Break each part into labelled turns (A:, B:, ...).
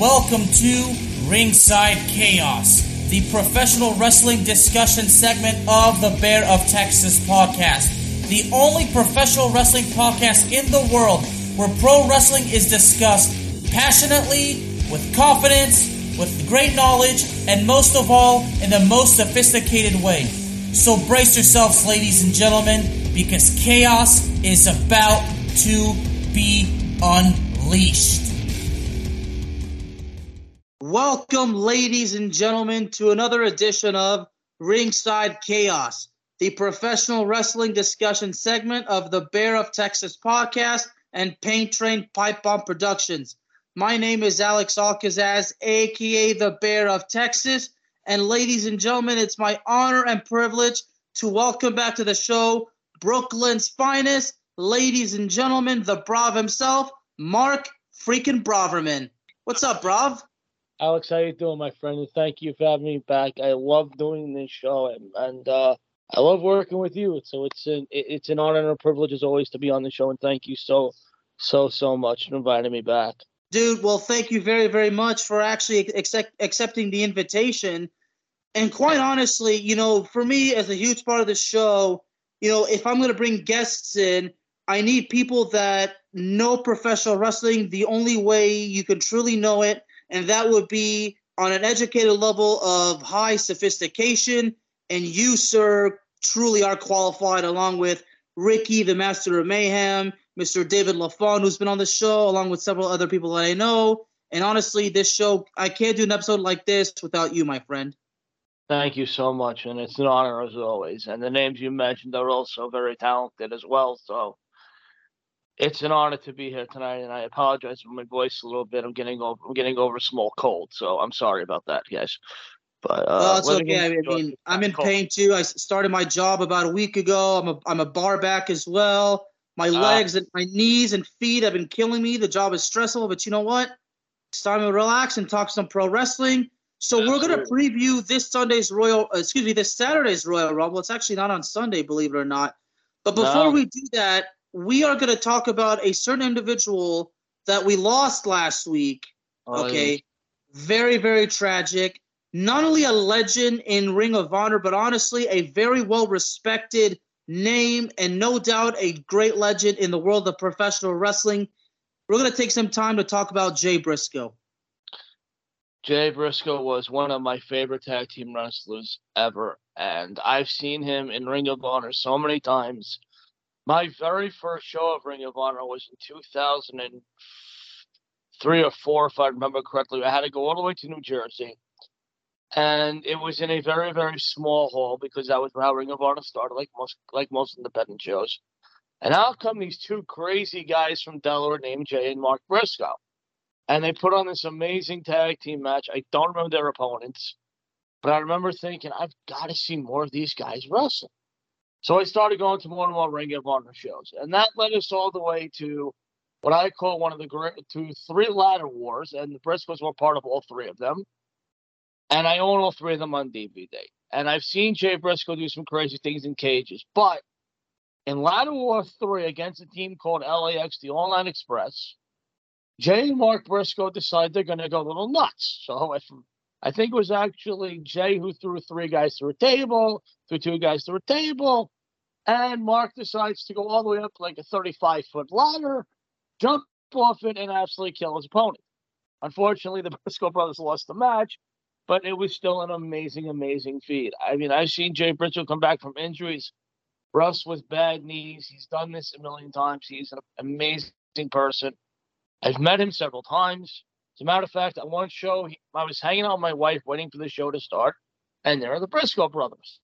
A: Welcome to Ringside Chaos, the professional wrestling discussion segment of the Bear of Texas podcast. The only professional wrestling podcast in the world where pro wrestling is discussed passionately, with confidence, with great knowledge, and most of all, in the most sophisticated way. So brace yourselves, ladies and gentlemen, because chaos is about to be unleashed. Welcome, ladies and gentlemen, to another edition of Ringside Chaos, the professional wrestling discussion segment of the Bear of Texas podcast and Paint Train Pipe Bomb Productions. My name is Alex Alcazaz, aka the Bear of Texas. And ladies and gentlemen, it's my honor and privilege to welcome back to the show Brooklyn's finest, ladies and gentlemen, the Brav himself, Mark freaking Braverman. What's up, Brav?
B: Alex, how you doing, my friend? And thank you for having me back. I love doing this show, and, and uh, I love working with you. So it's an it's an honor and a privilege as always to be on the show. And thank you so so so much for inviting me back,
A: dude. Well, thank you very very much for actually accept, accepting the invitation. And quite honestly, you know, for me as a huge part of the show, you know, if I'm going to bring guests in, I need people that know professional wrestling. The only way you can truly know it and that would be on an educated level of high sophistication. And you, sir, truly are qualified, along with Ricky, the Master of Mayhem, Mr. David LaFon, who's been on the show, along with several other people that I know. And honestly, this show, I can't do an episode like this without you, my friend.
B: Thank you so much, and it's an honor as always. And the names you mentioned are also very talented as well. So it's an honor to be here tonight, and I apologize for my voice a little bit. I'm getting over I'm getting over a small cold, so I'm sorry about that, guys. But uh,
A: well, it's okay. I mean, I'm in cold. pain too. I started my job about a week ago. I'm a I'm a bar back as well. My uh, legs and my knees and feet have been killing me. The job is stressful, but you know what? It's time to relax and talk some pro wrestling. So we're gonna preview this Sunday's Royal, uh, excuse me, this Saturday's Royal Rumble. It's actually not on Sunday, believe it or not. But before no. we do that, we are going to talk about a certain individual that we lost last week. Oh, okay. Very, very tragic. Not only a legend in Ring of Honor, but honestly, a very well respected name and no doubt a great legend in the world of professional wrestling. We're going to take some time to talk about Jay Briscoe.
B: Jay Briscoe was one of my favorite tag team wrestlers ever. And I've seen him in Ring of Honor so many times my very first show of Ring of Honor was in 2003 or four, if I remember correctly. I had to go all the way to New Jersey, and it was in a very, very small hall because that was how Ring of Honor started, like most, like most independent shows. And out come these two crazy guys from Delaware named Jay and Mark Briscoe, and they put on this amazing tag team match. I don't remember their opponents, but I remember thinking, I've got to see more of these guys wrestle. So I started going to more and more Ring of Honor shows, and that led us all the way to what I call one of the great to three ladder wars, and the Briscoes were part of all three of them. And I own all three of them on DVD. And I've seen Jay Briscoe do some crazy things in cages, but in Ladder War 3 against a team called LAX, the All-Night Express, Jay and Mark Briscoe decide they're going to go a little nuts. So if I think it was actually Jay who threw three guys through a table, threw two guys through a table, and Mark decides to go all the way up like a 35 foot ladder, jump off it, and absolutely kill his opponent. Unfortunately, the Briscoe brothers lost the match, but it was still an amazing, amazing feat. I mean, I've seen Jay Briscoe come back from injuries. Russ with bad knees. He's done this a million times. He's an amazing person. I've met him several times. As a matter of fact, at one show, I was hanging out with my wife waiting for the show to start, and there are the Briscoe brothers.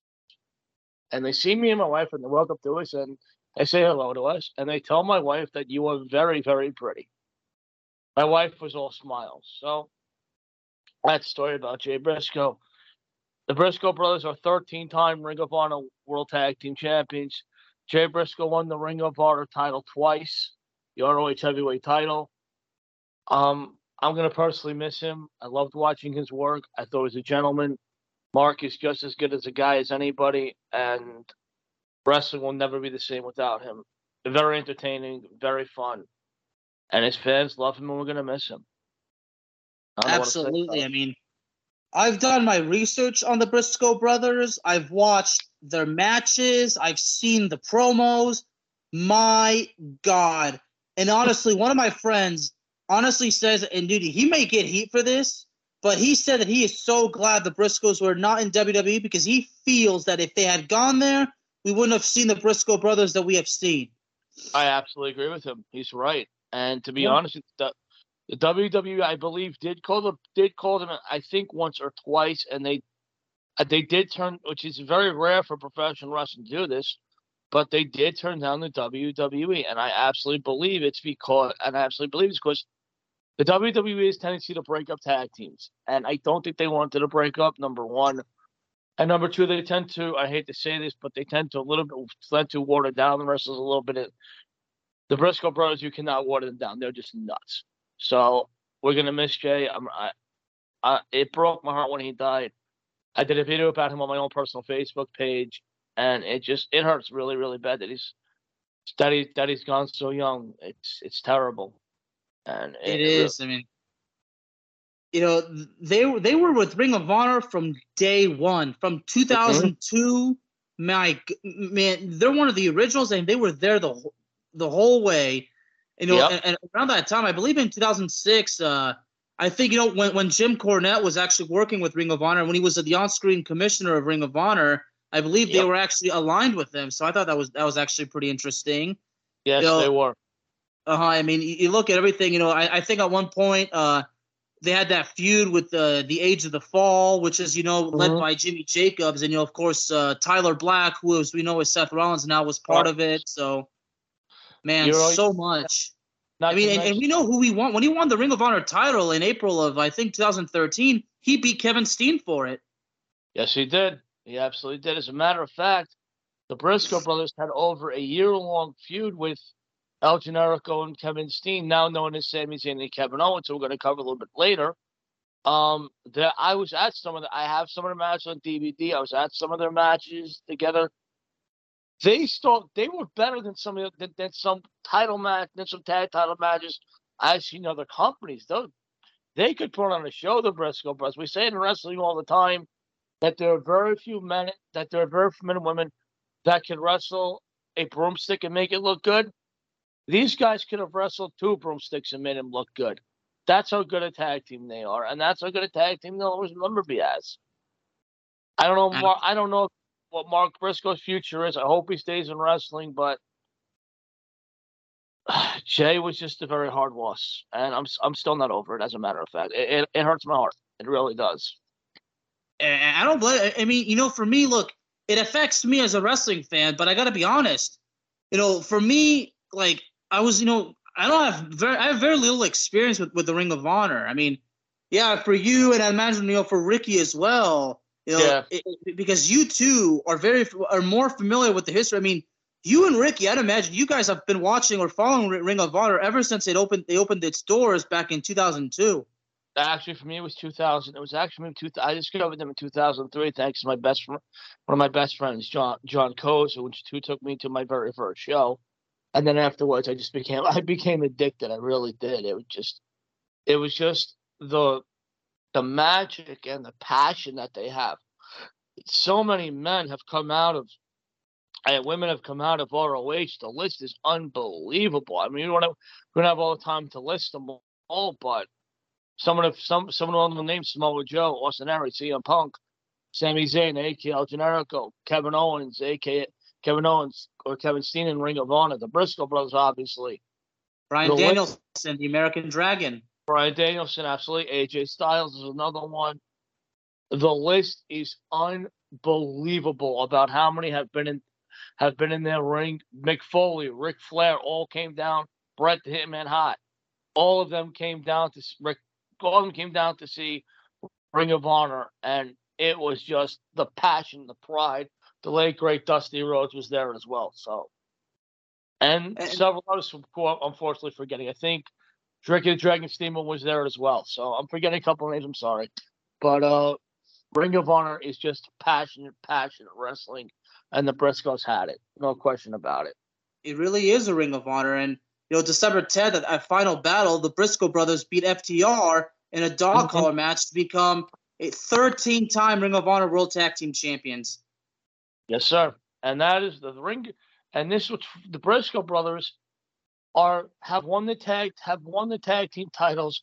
B: And they see me and my wife, and they walk up to us, and they say hello to us, and they tell my wife that you are very, very pretty. My wife was all smiles. So that's the story about Jay Briscoe. The Briscoe brothers are 13 time Ring of Honor World Tag Team Champions. Jay Briscoe won the Ring of Honor title twice, the ROH Heavyweight title. Um, I'm going to personally miss him. I loved watching his work. I thought he was a gentleman. Mark is just as good as a guy as anybody, and wrestling will never be the same without him. Very entertaining, very fun, and his fans love him, and we're going to miss him.
A: I Absolutely. I mean, I've done my research on the Briscoe brothers. I've watched their matches. I've seen the promos. My God. And honestly, one of my friends honestly says, and dude, he may get heat for this, but he said that he is so glad the Briscoes were not in WWE because he feels that if they had gone there, we wouldn't have seen the Briscoe brothers that we have seen.
B: I absolutely agree with him. He's right. And to be yeah. honest, the, the WWE, I believe, did call them did call them, I think, once or twice, and they uh, they did turn, which is very rare for professional wrestling to do this, but they did turn down the WWE, and I absolutely believe it's because, and I absolutely believe it's because the WWE WWE's tendency to break up tag teams, and I don't think they wanted to break up. Number one, and number two, they tend to, I hate to say this, but they tend to a little bit tend to water down the wrestlers a little bit. The Briscoe brothers, you cannot water them down; they're just nuts. So we're gonna miss Jay. I'm, I, I, it broke my heart when he died. I did a video about him on my own personal Facebook page, and it just it hurts really, really bad that he's that he that he's gone so young. It's it's terrible, and
A: it, it is. Really, I mean, you know, they they were with Ring of Honor from day one, from 2002. Mm-hmm. My man, they're one of the originals, and they were there the the whole way. You know, yep. and, and, around that time, I believe in 2006, uh, I think you know when when Jim Cornette was actually working with Ring of Honor, when he was the on-screen commissioner of Ring of Honor, I believe yep. they were actually aligned with them. So I thought that was that was actually pretty interesting.
B: Yes, you know, they were.
A: Uh huh. I mean, you, you, look at everything. You know, I, I think at one point, uh, they had that feud with the the Age of the Fall, which is you know mm-hmm. led by Jimmy Jacobs, and you know of course uh, Tyler Black, who as we know is Seth Rollins now was part of it. So man, You're so much. I mean, and, and, we know who he won when he won the Ring of Honor title in April of I think 2013. He beat Kevin Steen for it.
B: Yes, he did. He absolutely did. As a matter of fact, the Briscoe brothers had over a year-long feud with El Generico and Kevin Steen, now known as Sami Zayn and Kevin Owens, who we're going to cover a little bit later. Um, that I was at some of the, I have some of their matches on DVD. I was at some of their matches together. They still, they were better than some of the, than some title match, than some tag title matches I've seen other companies. Those, they could put on a show, the Briscoe brothers. We say in wrestling all the time that there are very few men, that there are very few men and women that can wrestle a broomstick and make it look good. These guys could have wrestled two broomsticks and made him look good. That's how good a tag team they are, and that's how good a tag team they'll always remember me as. I don't know. I don't know what Mark Briscoe's future is. I hope he stays in wrestling, but Jay was just a very hard loss, and I'm I'm still not over it. As a matter of fact, it it, it hurts my heart. It really does.
A: And I don't blame. I mean, you know, for me, look, it affects me as a wrestling fan, but I got to be honest. You know, for me, like I was, you know, I don't have very, I have very little experience with, with the Ring of Honor. I mean, yeah, for you and I imagine you know for Ricky as well. You know, yeah. It, it, because you two are very are more familiar with the history. I mean, you and Ricky, I'd imagine you guys have been watching or following Ring of Honor ever since it opened. They opened its doors back in 2002.
B: Actually, for me, it was 2000. It was actually two, I discovered them in 2003 thanks to my best friend, one of my best friends, John John Coase, who took me to my very first show and then afterwards, I just became I became addicted. I really did. It was just, it was just the the magic and the passion that they have. So many men have come out of and women have come out of ROH. The list is unbelievable. I mean, we don't have, we don't have all the time to list them all, but someone of some someone on the name Samoa Joe, Austin Aries, CM Punk, Sami Zayn, aka El Generico, Kevin Owens, aka Kevin Owens or Kevin Steen in Ring of Honor, the Briscoe brothers, obviously.
A: Bryan the Danielson, the American Dragon.
B: Bryan Danielson, absolutely. AJ Styles is another one. The list is unbelievable about how many have been in have been in their ring. Mick Foley, Ric Flair, all came down. Bret the Hitman Hart, all of them came down to Rick. All of them came down to see Ring of Honor, and it was just the passion, the pride, the late great Dusty Rhodes was there as well. So, and, and several others, unfortunately, forgetting. I think Ricky the Dragon Steamboat was there as well. So I'm forgetting a couple names. I'm sorry, but uh, Ring of Honor is just passionate, passionate wrestling, and the Briscoes had it, no question about it.
A: It really is a Ring of Honor, and you know, December 10th at, at Final Battle, the Briscoe brothers beat FTR in a dog collar match to become a 13 time Ring of Honor World Tag Team Champions.
B: Yes, sir. And that is the ring. And this was the Briscoe brothers are have won the tag have won the tag team titles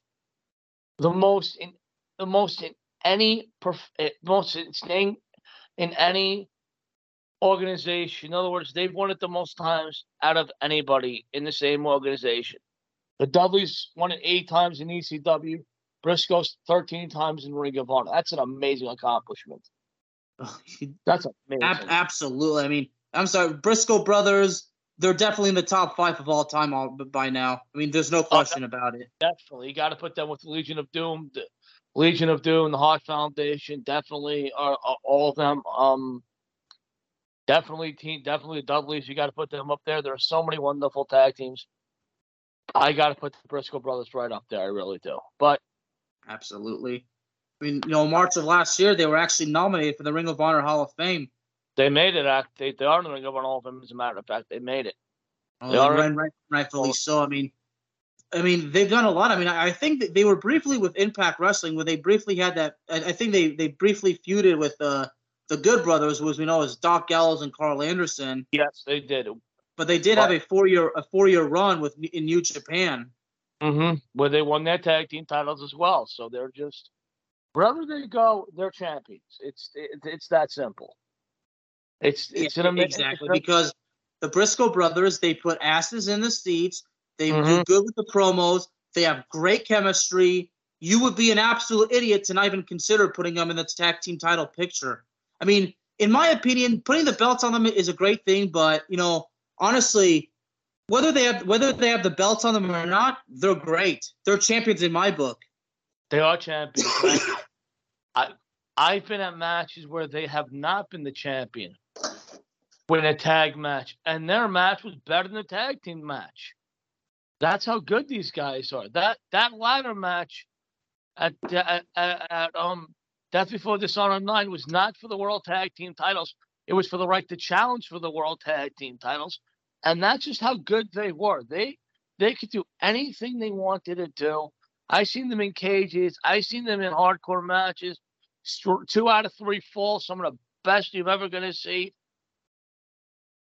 B: the most in the most in any eh, most in, in any organization. In other words, they've won it the most times out of anybody in the same organization. The Dudleys won it eight times in ECW. Briscoe's 13 times in Ring of Honor. That's an amazing accomplishment. That's amazing. Ab-
A: absolutely. I mean, I'm sorry, Briscoe brothers. They're definitely in the top five of all time all, by now. I mean, there's no oh, question about it.
B: Definitely, you got to put them with the Legion of Doom, the Legion of Doom, the Hart Foundation. Definitely, are, are all of them. Um, definitely, team, definitely the Dudleys. You got to put them up there. There are so many wonderful tag teams. I got to put the Briscoe brothers right up there. I really do. But
A: absolutely, I mean, you know, March of last year, they were actually nominated for the Ring of Honor Hall of Fame.
B: They made it. Act. They, they are in the Ring of Honor Hall of Fame. As a matter of fact, they made it.
A: Oh, they are right, right, rightfully so. I mean, I mean, they've done a lot. I mean, I, I think that they were briefly with Impact Wrestling, where they briefly had that. I, I think they they briefly feuded with uh, the Good Brothers, who, as we know, is Doc Gallows and Karl Anderson.
B: Yes, they did.
A: But they did but, have a four year a four year run with in New Japan.
B: Mm-hmm. Where they won their tag team titles as well. So they're just wherever they go, they're champions. It's it, it's that simple. It's it's
A: an exactly because the Briscoe brothers they put asses in the seats. They mm-hmm. do good with the promos. They have great chemistry. You would be an absolute idiot to not even consider putting them in the tag team title picture. I mean, in my opinion, putting the belts on them is a great thing, but you know, honestly, whether they have whether they have the belts on them or not, they're great. They're champions in my book.
B: They are champions. I I've been at matches where they have not been the champion win a tag match, and their match was better than the tag team match. That's how good these guys are. That that ladder match at at, at, at um Death Before Dishonor nine was not for the World Tag Team titles. It was for the right to challenge for the World Tag Team titles, and that's just how good they were. They they could do anything they wanted to do. I seen them in cages. I've seen them in hardcore matches. Two out of three falls, some of the best you've ever going to see.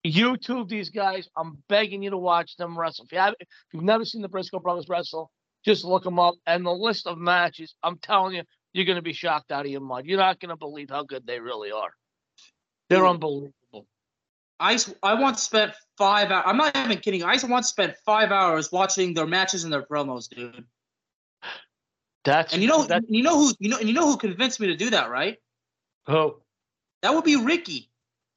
B: YouTube these guys. I'm begging you to watch them wrestle. If, you have, if you've never seen the Briscoe brothers wrestle, just look them up. And the list of matches, I'm telling you, you're going to be shocked out of your mind. You're not going to believe how good they really are. They're unbelievable.
A: I, I once spent five hours. I'm not even kidding. I once spent five hours watching their matches and their promos, dude.
B: That's
A: and you know you know who you know and you know who convinced me to do that, right?
B: Who?
A: That would be Ricky.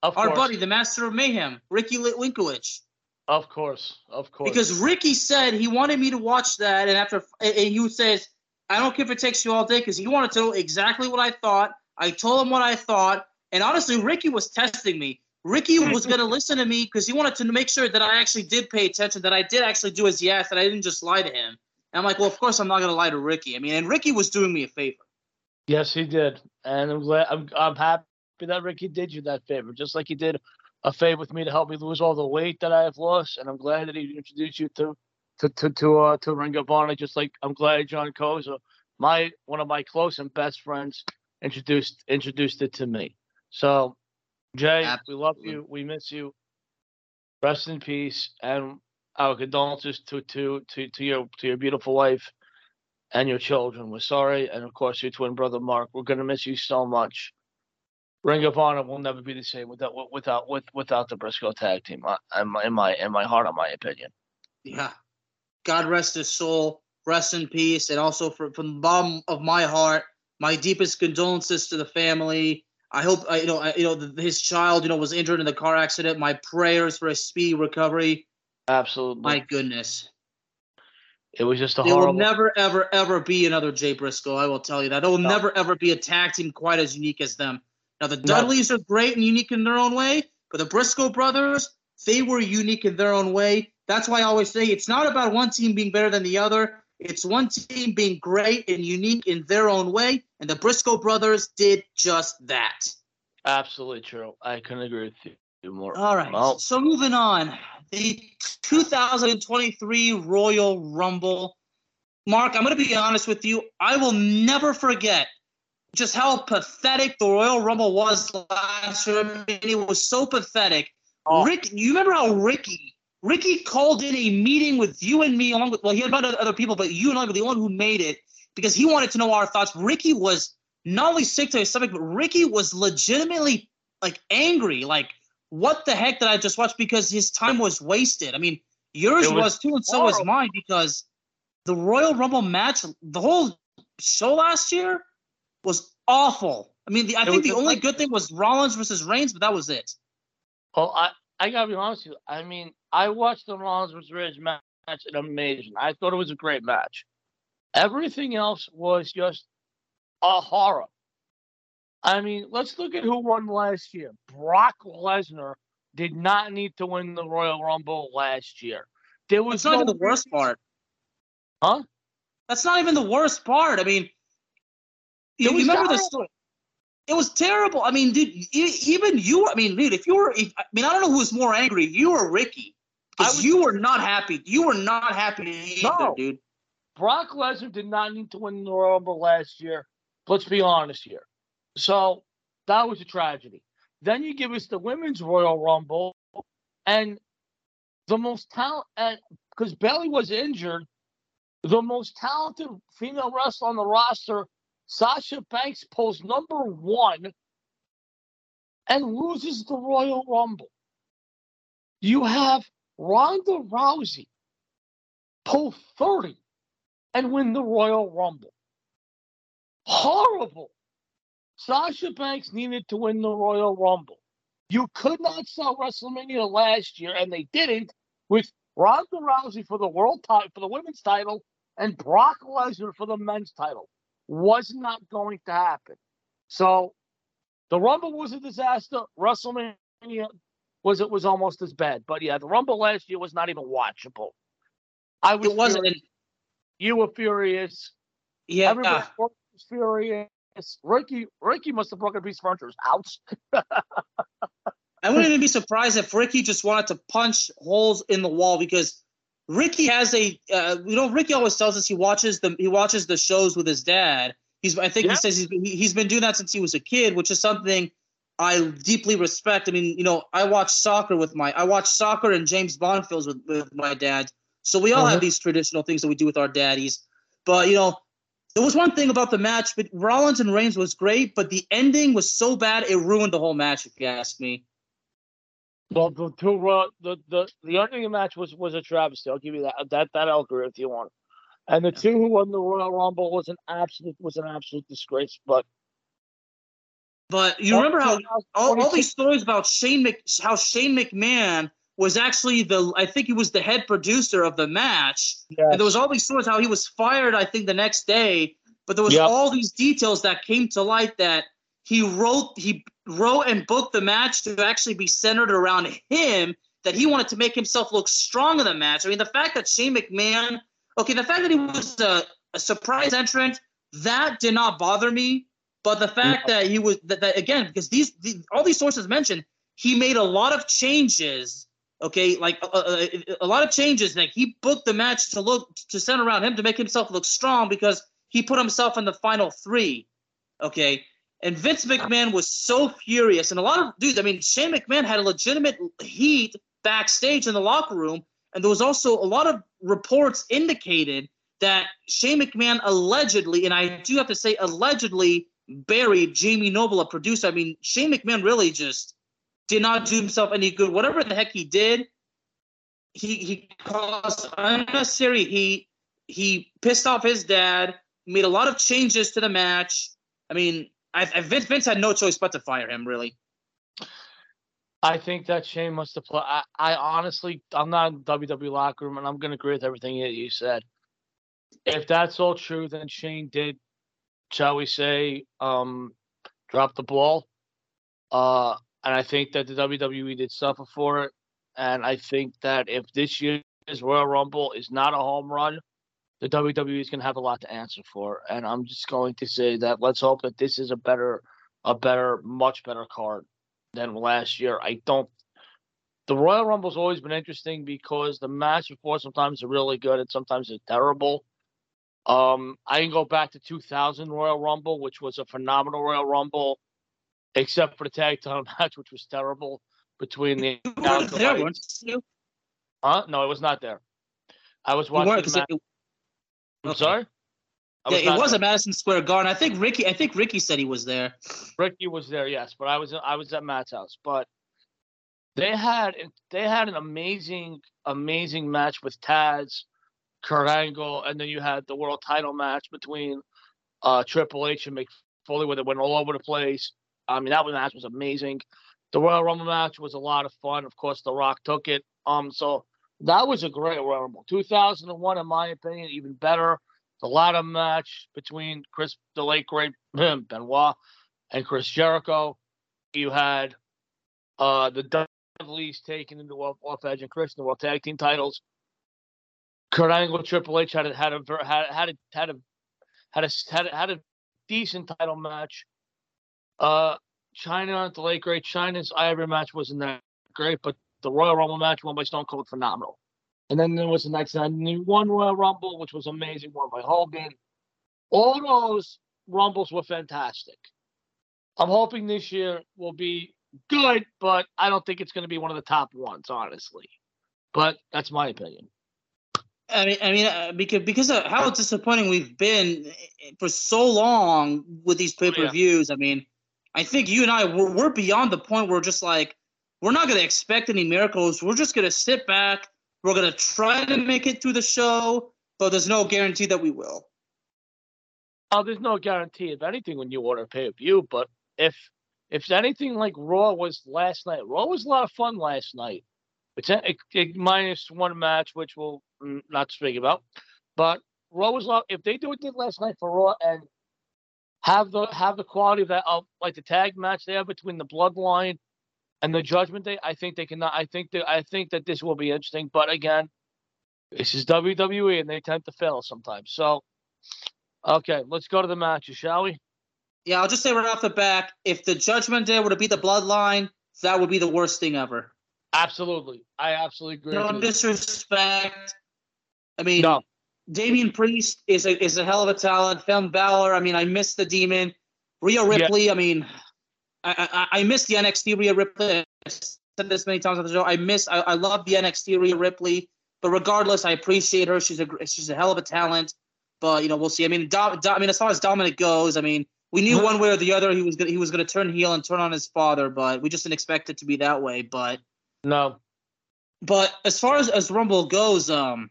A: Of Our course. buddy, the master of mayhem, Ricky Litwinkowicz.
B: Of course, of course.
A: Because Ricky said he wanted me to watch that, and after and he says, "I don't care if it takes you all day," because he wanted to know exactly what I thought. I told him what I thought, and honestly, Ricky was testing me. Ricky was going to listen to me because he wanted to make sure that I actually did pay attention, that I did actually do as he asked, that I didn't just lie to him. And I'm like, well, of course I'm not going to lie to Ricky. I mean, and Ricky was doing me a favor.
B: Yes, he did, and I'm glad. I'm I'm happy that Ricky did you that favor, just like he did a favor with me to help me lose all the weight that I have lost. And I'm glad that he introduced you to to to to uh, to Ring of Honor, just like I'm glad John Koza, my one of my close and best friends, introduced introduced it to me. So, Jay, Absolutely. we love you. We miss you. Rest in peace, and our condolences to to to to your to your beautiful wife and your children. We're sorry, and of course your twin brother Mark. We're gonna miss you so much. Ring of Honor will never be the same without without with without the Briscoe tag team. I, in my in my heart, in my opinion.
A: Yeah, God rest his soul, rest in peace, and also from from the bottom of my heart, my deepest condolences to the family. I hope uh, you know you know his child you know was injured in the car accident. My prayers for a speedy recovery.
B: Absolutely.
A: My goodness.
B: It was just a
A: there
B: horrible.
A: will never, ever, ever be another Jay Briscoe. I will tell you that. There will no. never, ever be a tag team quite as unique as them. Now the Dudleys no. are great and unique in their own way, but the Briscoe brothers, they were unique in their own way. That's why I always say it's not about one team being better than the other. It's one team being great and unique in their own way, and the Briscoe brothers did just that.
B: Absolutely true. I couldn't agree with you more.
A: All right. Well, so moving on, the 2023 Royal Rumble. Mark, I'm going to be honest with you. I will never forget just how pathetic the Royal Rumble was last year. I mean, it was so pathetic. Oh. Rick, you remember how Ricky Ricky called in a meeting with you and me, along with well, he had about other people, but you and I were the one who made it because he wanted to know our thoughts. Ricky was not only sick to his stomach, but Ricky was legitimately like angry. Like, what the heck did I just watch? Because his time was wasted. I mean, yours was, was, too, and so was mine because the Royal Rumble match, the whole show last year was awful. I mean, the, I think the only like, good thing was Rollins versus Reigns, but that was it.
B: Well, I, I gotta be honest with you. I mean, I watched the Rollins versus Reigns match and amazing. I thought it was a great match. Everything else was just a horror. I mean, let's look at who won last year. Brock Lesnar did not need to win the Royal Rumble last year.
A: There was That's not no even the worst part.
B: Huh?
A: That's not even the worst part. I mean, you, you remember the story? It was terrible. I mean, dude, even you. I mean, dude, if you were, if, I mean, I don't know who was more angry, you or Ricky, because you were not happy. You were not happy either, no. dude.
B: Brock Lesnar did not need to win the Royal Rumble last year. Let's be honest here. So that was a tragedy. Then you give us the women's Royal Rumble, and the most talent, because Bayley was injured, the most talented female wrestler on the roster, Sasha Banks, pulls number one and loses the Royal Rumble. You have Ronda Rousey pull 30 and win the Royal Rumble. Horrible. Sasha Banks needed to win the Royal Rumble. You could not sell WrestleMania last year, and they didn't, with Ronda Rousey for the world title, for the women's title, and Brock Lesnar for the men's title. Was not going to happen. So the Rumble was a disaster. WrestleMania was it was almost as bad. But yeah, the Rumble last year was not even watchable. I was
A: it wasn't.
B: Furious. You were furious.
A: Yeah,
B: everybody was furious. Ricky Ricky must have broken a piece of furniture house.
A: I wouldn't even be surprised if Ricky just wanted to punch holes in the wall because Ricky has a uh, you know Ricky always tells us he watches the he watches the shows with his dad. He's I think yeah. he says he's been, he's been doing that since he was a kid, which is something I deeply respect. I mean, you know, I watch soccer with my I watch soccer and James Bond films with, with my dad. So we all uh-huh. have these traditional things that we do with our daddies. But you know, there was one thing about the match, but Rollins and Reigns was great, but the ending was so bad it ruined the whole match. If you ask me.
B: Well, the two uh, the the the ending of the match was was a travesty. I'll give you that. That that I'll agree with you on. And the two who won the Royal Rumble was an absolute was an absolute disgrace. But
A: but you remember how all, all these stories about Shane Mc, how Shane McMahon was actually the I think he was the head producer of the match. Yes. And there was all these stories how he was fired, I think, the next day. But there was yep. all these details that came to light that he wrote he wrote and booked the match to actually be centered around him, that he wanted to make himself look strong in the match. I mean, the fact that Shane McMahon, okay, the fact that he was a, a surprise entrant, that did not bother me. But the fact that he was that, that again, because these, these all these sources mentioned, he made a lot of changes Okay, like a, uh, uh, uh, a, lot of changes. Like he booked the match to look to center around him to make himself look strong because he put himself in the final three. Okay, and Vince McMahon was so furious, and a lot of dudes. I mean, Shane McMahon had a legitimate heat backstage in the locker room, and there was also a lot of reports indicated that Shane McMahon allegedly, and I do have to say allegedly, buried Jamie Noble, a producer. I mean, Shane McMahon really just did not do himself any good. Whatever the heck he did, he he caused unnecessary heat. He pissed off his dad. Made a lot of changes to the match. I mean, I, I Vince, Vince had no choice but to fire him. Really.
B: I think that Shane must have played. I, I honestly, I'm not in WWE locker room, and I'm going to agree with everything that you said. If that's all true, then Shane did, shall we say, um, drop the ball. Uh, and I think that the WWE did suffer for it. And I think that if this year's Royal Rumble is not a home run, the WWE is going to have a lot to answer for. And I'm just going to say that let's hope that this is a better, a better, much better card than last year. I don't. The Royal Rumble's always been interesting because the match before sometimes are really good and sometimes they're terrible. Um, I can go back to 2000 Royal Rumble, which was a phenomenal Royal Rumble, except for the tag title match, which was terrible between the.
A: there, weren't you?
B: Huh? No, I was not there. I was watching. The it, I'm okay. sorry.
A: yeah, it was there. at Madison Square Garden. I think Ricky. I think Ricky said he was there.
B: Ricky was there, yes, but I was I was at Matt's house. But they had they had an amazing amazing match with Taz, Kurt Angle, and then you had the world title match between uh, Triple H and Mick Foley, where they went all over the place. I mean, that match was amazing. The Royal Rumble match was a lot of fun. Of course, The Rock took it. Um, so that was a great Royal Rumble. 2001, in my opinion, even better. The ladder match between Chris, the late great Benoit, and Chris Jericho. You had uh, the Dudleys taken into off, off Edge and Chris in the World Tag Team titles. Kurt Angle, Triple H had a, had a had had a had a had a had a, had a decent title match. Uh, Chyna, the late great Chyna's Ivory match wasn't that great, but the Royal Rumble match won by Stone Cold, phenomenal. And then there was the next one Royal Rumble, which was amazing, won by Hogan. All those Rumbles were fantastic. I'm hoping this year will be good, but I don't think it's going to be one of the top ones, honestly. But that's my opinion.
A: I mean, I mean, uh, because because of how disappointing we've been for so long with these pay per views. Oh, yeah. I mean, I think you and I we're, we're beyond the point where we're just like we're not going to expect any miracles. We're just going to sit back. We're going to try to make it through the show, but there's no guarantee that we will.
B: Oh, there's no guarantee of anything when you order pay per view. But if if anything like Raw was last night, Raw was a lot of fun last night. It's it, it, minus one match, which we'll not speak about. But Raw was a lot. If they do what they did last night for Raw and have the have the quality of that of like the tag match they have between the Bloodline and the Judgment Day, I think they cannot. I think that I think that this will be interesting. But again, this is WWE and they tend to fail sometimes. So, okay, let's go to the matches, shall we?
A: Yeah, I'll just say right off the back, if the Judgment Day were to be the Bloodline, that would be the worst thing ever.
B: Absolutely, I absolutely agree.
A: No disrespect. I mean, no. Damian Priest is a is a hell of a talent. Finn Balor. I mean, I miss the Demon. Rhea Ripley. Yeah. I mean, I, I, I miss the NXT Rhea Ripley. I said this many times on the show. I miss. I, I love the NXT Rhea Ripley. But regardless, I appreciate her. She's a she's a hell of a talent. But you know, we'll see. I mean, Dom, Dom, I mean, as far as Dominic goes, I mean, we knew one way or the other he was gonna he was gonna turn heel and turn on his father, but we just didn't expect it to be that way. But
B: no.
A: But as far as as Rumble goes, um,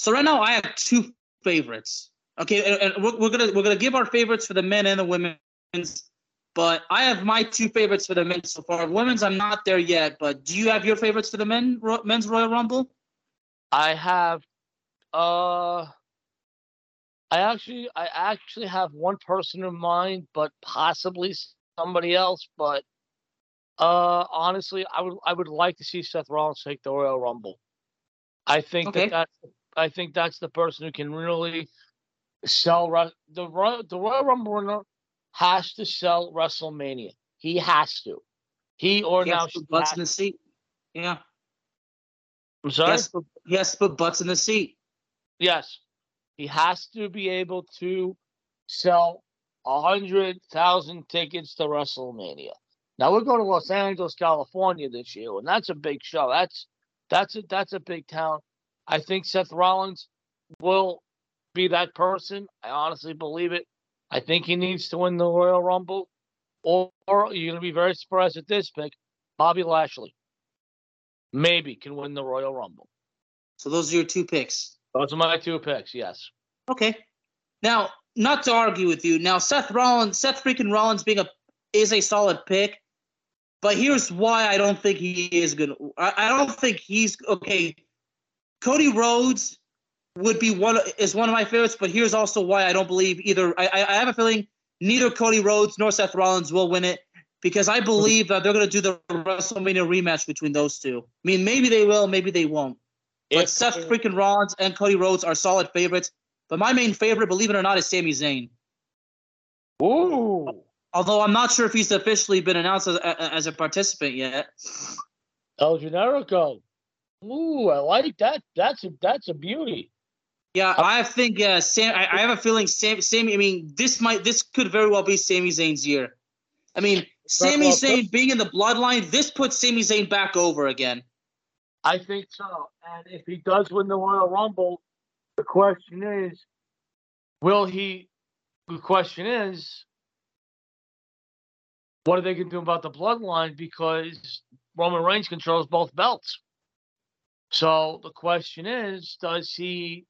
A: so right now I have two favorites. Okay, and, and we're, we're, gonna we're gonna give our favorites for the men and the women's, but I have my two favorites for the men so far. Women's, I'm not there yet. But do you have your favorites for the men men's Royal Rumble?
B: I have, uh, I actually I actually have one person in mind, but possibly somebody else. But uh, honestly, I would I would like to see Seth Rollins take the Royal Rumble. I think okay. that that's I think that's the person who can really sell the Royal the Royal Rumble winner has to sell WrestleMania. He has to. He or he now
A: put butts in the seat. Yeah.
B: I'm sorry.
A: He has, put, he has to put butts in the seat.
B: Yes, he has to be able to sell a hundred thousand tickets to WrestleMania. Now we're going to Los Angeles, California this year, and that's a big show. That's that's a that's a big town. I think Seth Rollins will be that person. I honestly believe it. I think he needs to win the Royal Rumble, or, or you're going to be very surprised at this pick. Bobby Lashley maybe can win the Royal Rumble.
A: So those are your two picks.
B: Those are my two picks. Yes.
A: Okay. Now, not to argue with you. Now, Seth Rollins, Seth freaking Rollins, being a is a solid pick. But here's why I don't think he is good. I, I don't think he's okay. Cody Rhodes would be one is one of my favorites, but here's also why I don't believe either. I, I have a feeling neither Cody Rhodes nor Seth Rollins will win it because I believe that they're going to do the WrestleMania rematch between those two. I mean, maybe they will, maybe they won't. But if, Seth freaking Rollins and Cody Rhodes are solid favorites. But my main favorite, believe it or not, is Sami Zayn.
B: Ooh.
A: Although I'm not sure if he's officially been announced as, as a participant yet.
B: El Generico. Ooh, I like that. That's a that's a beauty.
A: Yeah, I think uh, Sam. I, I have a feeling Sam. Sami. I mean, this might. This could very well be Sami Zayn's year. I mean, Sami Zayn being in the bloodline, this puts Sami Zayn back over again.
B: I think so. And if he does win the Royal Rumble, the question is, will he? The question is, what are they going to do about the bloodline? Because Roman Reigns controls both belts. So the question is, does he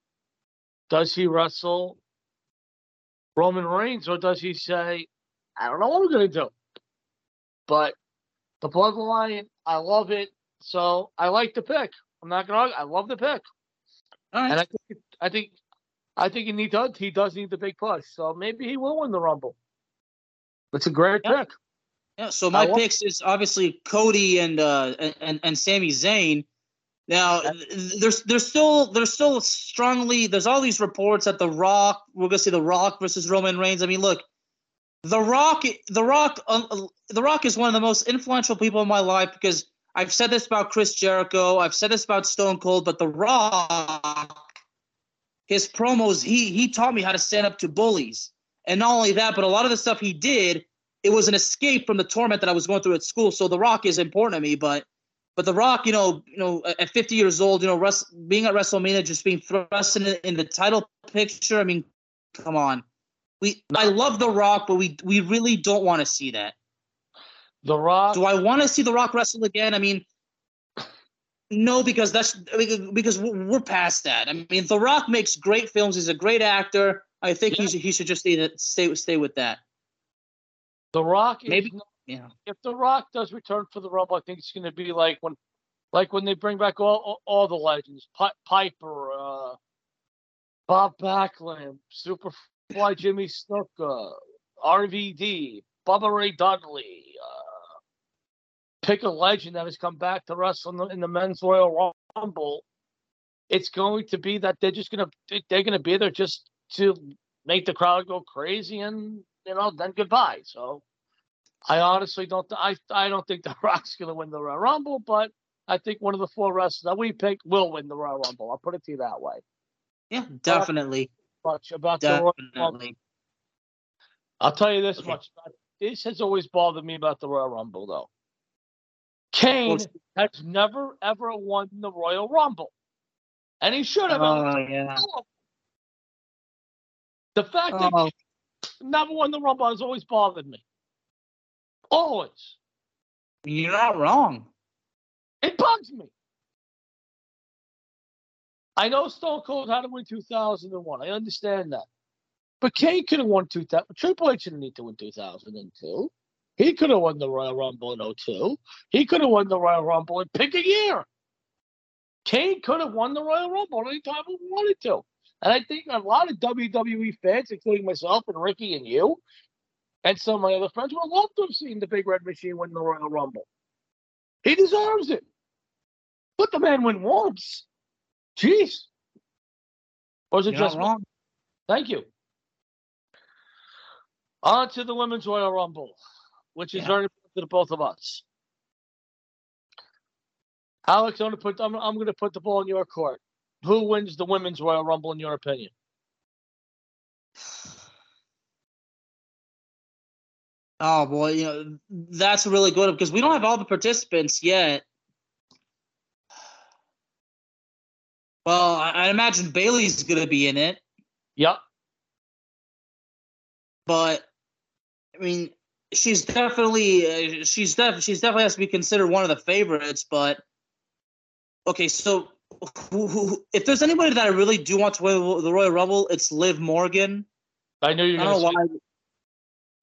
B: does he wrestle Roman Reigns or does he say, I don't know what we're gonna do? But the bloodline, I love it. So I like the pick. I'm not gonna I love the pick. And I think I think I think he needs he does need the big push. So maybe he will win the rumble. It's a great yeah. pick.
A: Yeah, so my picks is obviously Cody and uh and, and Sami Zayn. Now there's there's still there's still strongly there's all these reports that the Rock we're gonna see the Rock versus Roman Reigns. I mean, look, the Rock the Rock uh, the Rock is one of the most influential people in my life because I've said this about Chris Jericho, I've said this about Stone Cold, but the Rock, his promos, he he taught me how to stand up to bullies, and not only that, but a lot of the stuff he did, it was an escape from the torment that I was going through at school. So the Rock is important to me, but but The Rock, you know, you know, at 50 years old, you know, Russ, being at WrestleMania, just being thrust in, in the title picture. I mean, come on. We, I love The Rock, but we, we really don't want to see that.
B: The Rock.
A: Do I want to see The Rock wrestle again? I mean, no, because that's because we're past that. I mean, The Rock makes great films. He's a great actor. I think yeah. he should he should just stay stay stay with that.
B: The Rock
A: maybe yeah.
B: If The Rock does return for the Rumble, I think it's going to be like when, like when they bring back all all, the legends, P- Piper, uh, Bob Backlund, Superfly Jimmy Snuka, RVD, Bubba Ray Dudley. Uh, pick a legend that has come back to wrestle in the, in the Men's Royal Rumble. It's going to be that they're just going to they're going to be there just to make the crowd go crazy and you know then goodbye. So I honestly don't. Th- I I don't think The Rock's going to win the Royal Rumble, but I think one of the four wrestlers that we pick will win the Royal Rumble. I'll put it to you that way.
A: Yeah, definitely.
B: much about
A: definitely. the Royal Rumble.
B: I'll tell you this okay. much. This has always bothered me about the Royal Rumble, though. Kane has never ever won the Royal Rumble, and he should have.
A: Oh yeah.
B: The fact oh. that never won the Rumble has always bothered me. Always.
A: You're not wrong.
B: It bugs me. I know Stone Cold had to win 2001. I understand that. But Kane could have won 2000. Triple H didn't need to win 2002. He could have won the Royal Rumble in 02. He could have won the Royal Rumble and pick a year. Kane could have won the Royal Rumble anytime he wanted to. And I think a lot of WWE fans, including myself and Ricky and you, and some of my other friends would love to have seen the Big Red Machine win the Royal Rumble. He deserves it. Let the man win once. Jeez. Or is it You're just wrong? Thank you. On to the Women's Royal Rumble, which is yeah. very important to both of us. Alex, I'm going to put I'm, I'm going to put the ball in your court. Who wins the Women's Royal Rumble in your opinion?
A: Oh boy, you know that's really good because we don't have all the participants yet. Well, I, I imagine Bayley's going to be in it.
B: Yep.
A: But I mean, she's definitely uh, she's def she's definitely has to be considered one of the favorites. But okay, so who, who, if there's anybody that I really do want to win the Royal Rumble, it's Liv Morgan.
B: I know you're. I don't know why.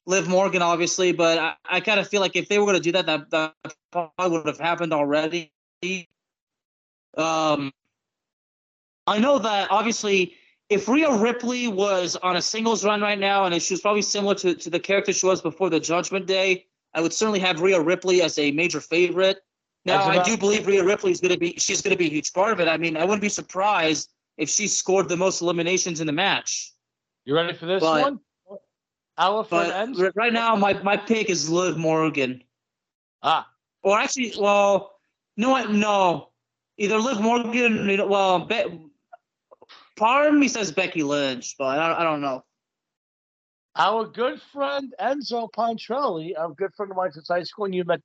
A: Liv Morgan, obviously, but I, I kind of feel like if they were going to do that, that, that probably would have happened already. Um, I know that obviously, if Rhea Ripley was on a singles run right now, and she was probably similar to, to the character she was before the Judgment Day, I would certainly have Rhea Ripley as a major favorite. Now, I do believe Rhea Ripley is going to be she's going to be a huge part of it. I mean, I wouldn't be surprised if she scored the most eliminations in the match.
B: You ready for this but, one?
A: But right now, my, my pick is Liv Morgan.
B: Ah.
A: Or actually, well, no, no. Either Liv Morgan, well, part of me says Becky Lynch, but I, I don't know.
B: Our good friend Enzo Pontrelli, a good friend of mine since high school, and you met,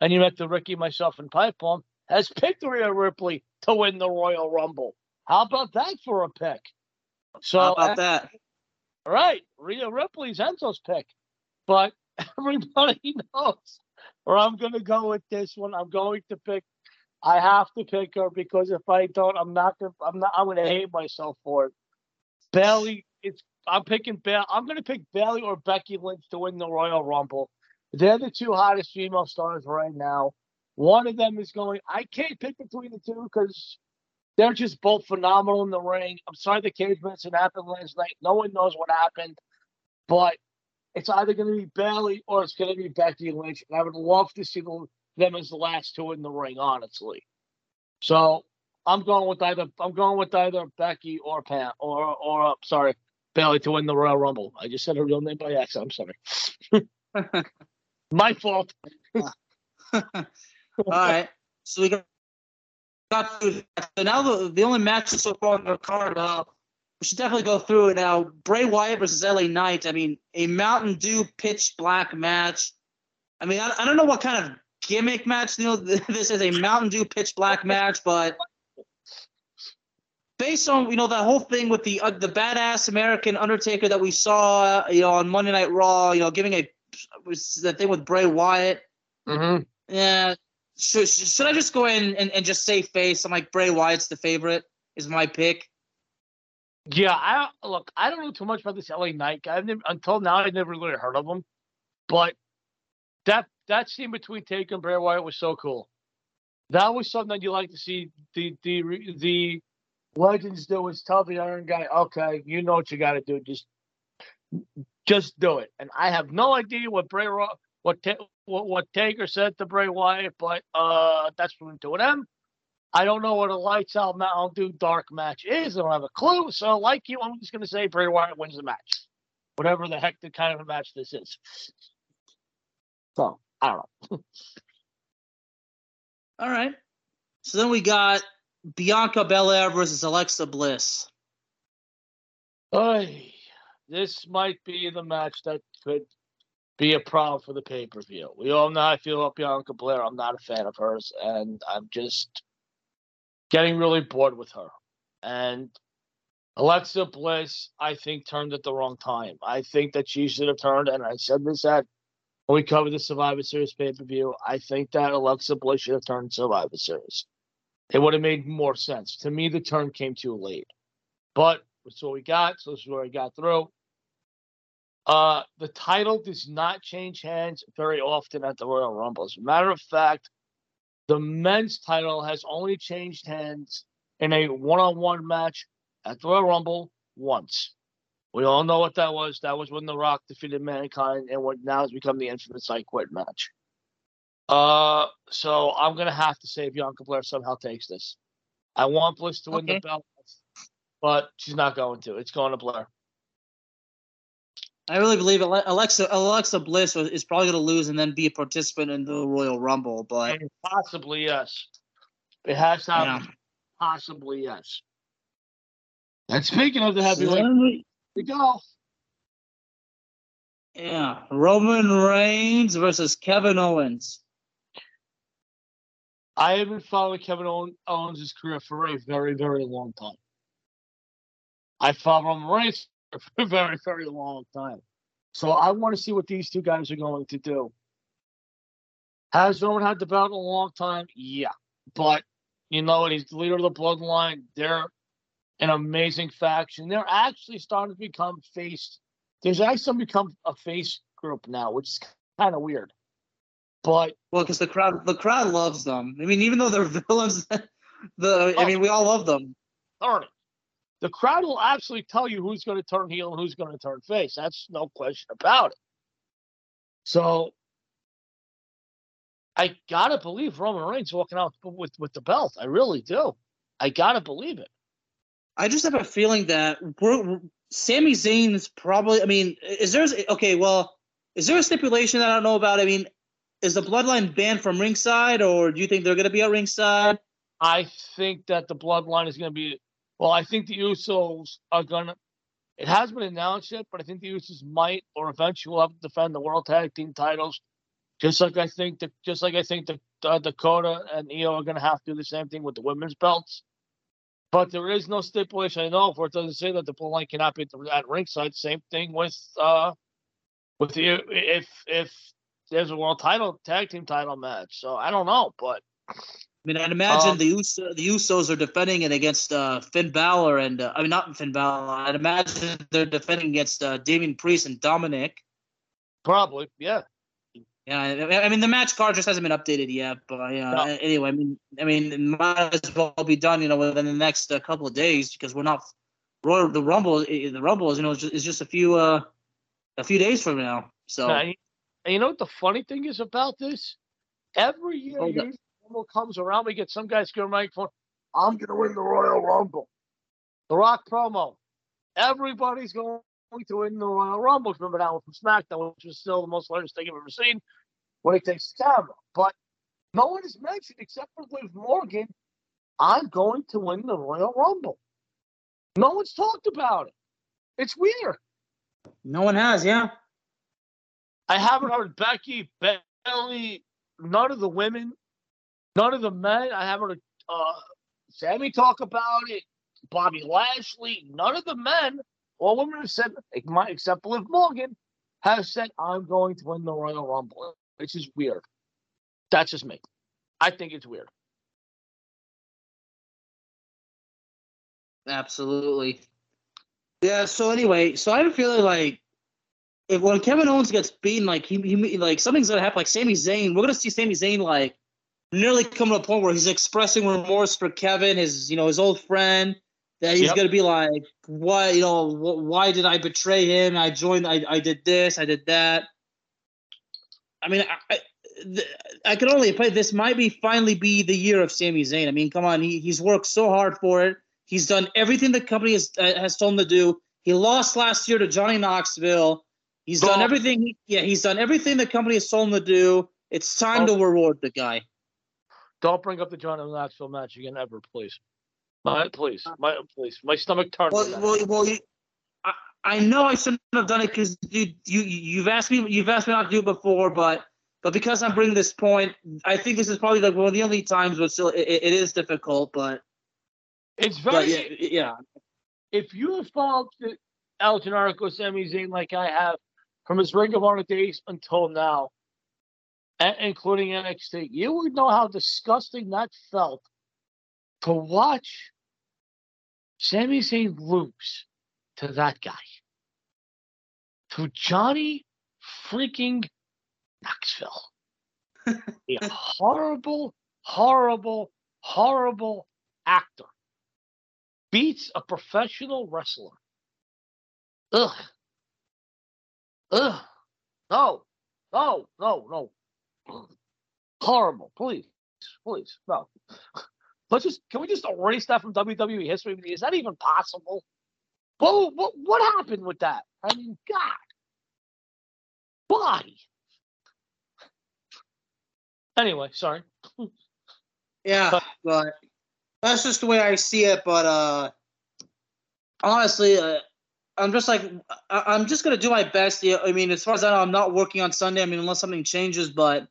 B: and you met the Ricky, myself, and Pipe Bomb, has picked Rhea Ripley to win the Royal Rumble. How about that for a pick?
A: So How about that?
B: All right, Rhea Ripley's Enzo's pick, but everybody knows where I'm going to go with this one. I'm going to pick. I have to pick her because if I don't, I'm not gonna. I'm not. I'm going to hate myself for it. Bayley, it's. I'm picking Bayley. I'm going to pick Bayley or Becky Lynch to win the Royal Rumble. They're the two hottest female stars right now. One of them is going. I can't pick between the two because they're just both phenomenal in the ring. I'm sorry the cage match happened last night. No one knows what happened, but it's either going to be Bayley or it's going to be Becky Lynch. And I would love to see them as the last two in the ring, honestly. So I'm going with either I'm going with either Becky or Pam or or uh, sorry Bayley to win the Royal Rumble. I just said her real name by accident. I'm sorry. My fault.
A: All right. So we got got through. So now the, the only matches so far on the card, uh, we should definitely go through it now. Bray Wyatt versus LA Knight. I mean, a Mountain Dew pitch black match. I mean, I, I don't know what kind of gimmick match you know this is a Mountain Dew pitch black match, but based on you know that whole thing with the uh, the badass American Undertaker that we saw you know on Monday Night Raw, you know, giving a was the thing with Bray Wyatt.
B: Mm-hmm.
A: Yeah, should, should I just go in and, and just say face? I'm like Bray Wyatt's the favorite. Is my pick.
B: Yeah, I look. I don't know too much about this LA Knight guy. Never, until now, I never really heard of him. But that that scene between Taker and Bray Wyatt was so cool. That was something that you like to see the the the legends do is tell the Iron Guy, okay, you know what you got to do, just just do it. And I have no idea what Bray what what, what Taker said to Bray Wyatt, but uh, that's between two of them. I don't know what a lights out Mountain Dew dark match is. I don't have a clue. So, like you, I'm just going to say Bray Wyatt wins the match, whatever the heck the kind of a match this is. So, I don't know.
A: All right. So then we got Bianca Belair versus Alexa Bliss.
B: Oy, this might be the match that could be a problem for the pay per view. We all know I feel about Bianca Belair. I'm not a fan of hers, and I'm just getting really bored with her. And Alexa Bliss, I think, turned at the wrong time. I think that she should have turned, and I said this at when we covered the Survivor Series pay per view. I think that Alexa Bliss should have turned Survivor Series. It would have made more sense. To me, the turn came too late. But it's what we got. So this is where we got through. Uh, the title does not change hands very often at the Royal Rumble. As a matter of fact, the men's title has only changed hands in a one-on-one match at the Royal Rumble once. We all know what that was. That was when The Rock defeated Mankind, and what now has become the infamous I Quit match. Uh, so I'm gonna have to say if Bianca Belair somehow takes this. I want Bliss to win okay. the belt, but she's not going to. It's going to Belair.
A: I really believe Alexa Alexa Bliss is probably going to lose and then be a participant in the Royal Rumble, but
B: and possibly yes, it has to. Yeah. Possibly yes. And speaking of the heavyweight, we, we go.
A: Yeah, Roman Reigns versus Kevin Owens.
B: I have been following Kevin Owens' career for a very, very long time. I follow Roman Reigns for a very, very long time. So I want to see what these two guys are going to do. Has Roman had the belt in a long time? Yeah. But you know what? He's the leader of the bloodline. They're an amazing faction. They're actually starting to become face. There's actually become a face group now, which is kind of weird. But
A: well, because the crowd, the crowd loves them. I mean, even though they're villains, the I oh. mean, we all love them.
B: Darn it the crowd will actually tell you who's going to turn heel and who's going to turn face. That's no question about it. So I gotta believe Roman Reigns walking out with with the belt. I really do. I gotta believe it.
A: I just have a feeling that we're, Sami Zayn is probably. I mean, is there okay? Well, is there a stipulation that I don't know about? I mean, is the Bloodline banned from ringside, or do you think they're going to be at ringside?
B: I think that the Bloodline is going to be Well, I think the Usos are gonna. It has been announced yet, but I think the Usos might or eventually will have to defend the World Tag Team titles, just like I think the just like I think the uh, Dakota and Io are gonna have to do the same thing with the women's belts. But there is no stipulation I know for it doesn't say that the line cannot be at ringside. Same thing with uh with the if if there's a world title tag team title match. So I don't know, but
A: I mean, I'd imagine um, the Usos, the Usos are defending it against uh, Finn Balor and uh, I mean not Finn Balor. I'd imagine they're defending against uh, Damian Priest and Dominic.
B: Probably, yeah.
A: Yeah, I mean the match card just hasn't been updated yet, but uh, no. anyway, I mean, I mean, it might as well be done, you know, within the next uh, couple of days because we're not. Royal, the Rumble, the Rumble is, you know, is just, is just a few, uh, a few days from now. So,
B: and you know what the funny thing is about this? Every year, oh, Rumble comes around, we get some guys going microphone. I'm going to win the Royal Rumble. The Rock promo. Everybody's going to win the Royal Rumble. Remember that one from SmackDown, which was still the most hilarious thing I've ever seen when he takes the camera. But no one has mentioned, except for Liv Morgan, I'm going to win the Royal Rumble. No one's talked about it. It's weird.
A: No one has, yeah.
B: I haven't heard Becky, Bayley, none of the women, none of the men. I haven't uh, Sami talk about it. Bobby Lashley, none of the men or women have said, my except Liv Morgan, have said, I'm going to win the Royal Rumble. Which is weird. That's just me. I think it's weird.
A: Absolutely. Yeah. So anyway, so I have a feeling like if when Kevin Owens gets beaten, like he, he like something's gonna happen. Like Sami Zayn, we're gonna see Sami Zayn like nearly come to a point where he's expressing remorse for Kevin, his you know his old friend. That he's yep. gonna be like, why you know why did I betray him? I joined. I I did this. I did that. I mean, I, I, I can only play. This might be finally be the year of Sami Zayn. I mean, come on, he, he's worked so hard for it. He's done everything the company has uh, has told him to do. He lost last year to Johnny Knoxville. He's done everything. He, yeah, he's done everything the company has told him to do. It's time to reward the guy.
B: Don't bring up the Johnny Knoxville match again, ever, please. My, please, my, please. My stomach turned.
A: Well, well, well you, I, I know I shouldn't have done it because you, you, you've asked me, you've asked me not to do it before, but, but because I'm bringing this point, I think this is probably like one of the only times, but still, it, it is difficult. But
B: it's very,
A: yeah, yeah.
B: If you have followed El Generico Sami Zayn like I have, from his Ring of Honor days until now, including NXT, you would know how disgusting that felt to watch Sami Zayn lose to that guy, to Johnny freaking Knoxville. a horrible, horrible, horrible actor beats a professional wrestler. Ugh. Ugh. No. No. No. No. Horrible. Please. Please. No. Let's just can we just erase that from WWE history? Is that even possible? What what what happened with that? I mean, God. Why? Anyway, sorry.
A: yeah, but that's just the way I see it. But uh honestly, uh, I'm just like I'm just gonna do my best. Yeah, I mean, as far as I know, I'm not working on Sunday. I mean, unless something changes, but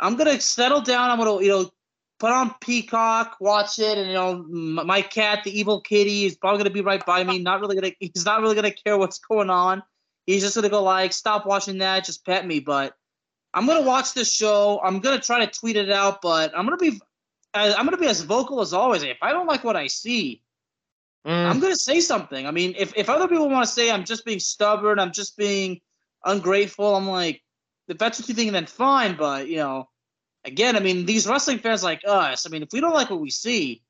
A: I'm gonna settle down. I'm gonna you know put on Peacock, watch it, and you know my cat, the evil kitty, is probably gonna be right by me. Not really gonna. He's not really gonna care what's going on. He's just gonna go like, stop watching that, just pet me. But I'm gonna watch this show. I'm gonna try to tweet it out, but I'm gonna be I'm gonna be as vocal as always. If I don't like what I see, Mm. I'm gonna say something. I mean, if if other people want to say I'm just being stubborn, I'm just being ungrateful, I'm like, if that's what you think, then fine. But you know, again, I mean, these wrestling fans like us. I mean, if we don't like what we see,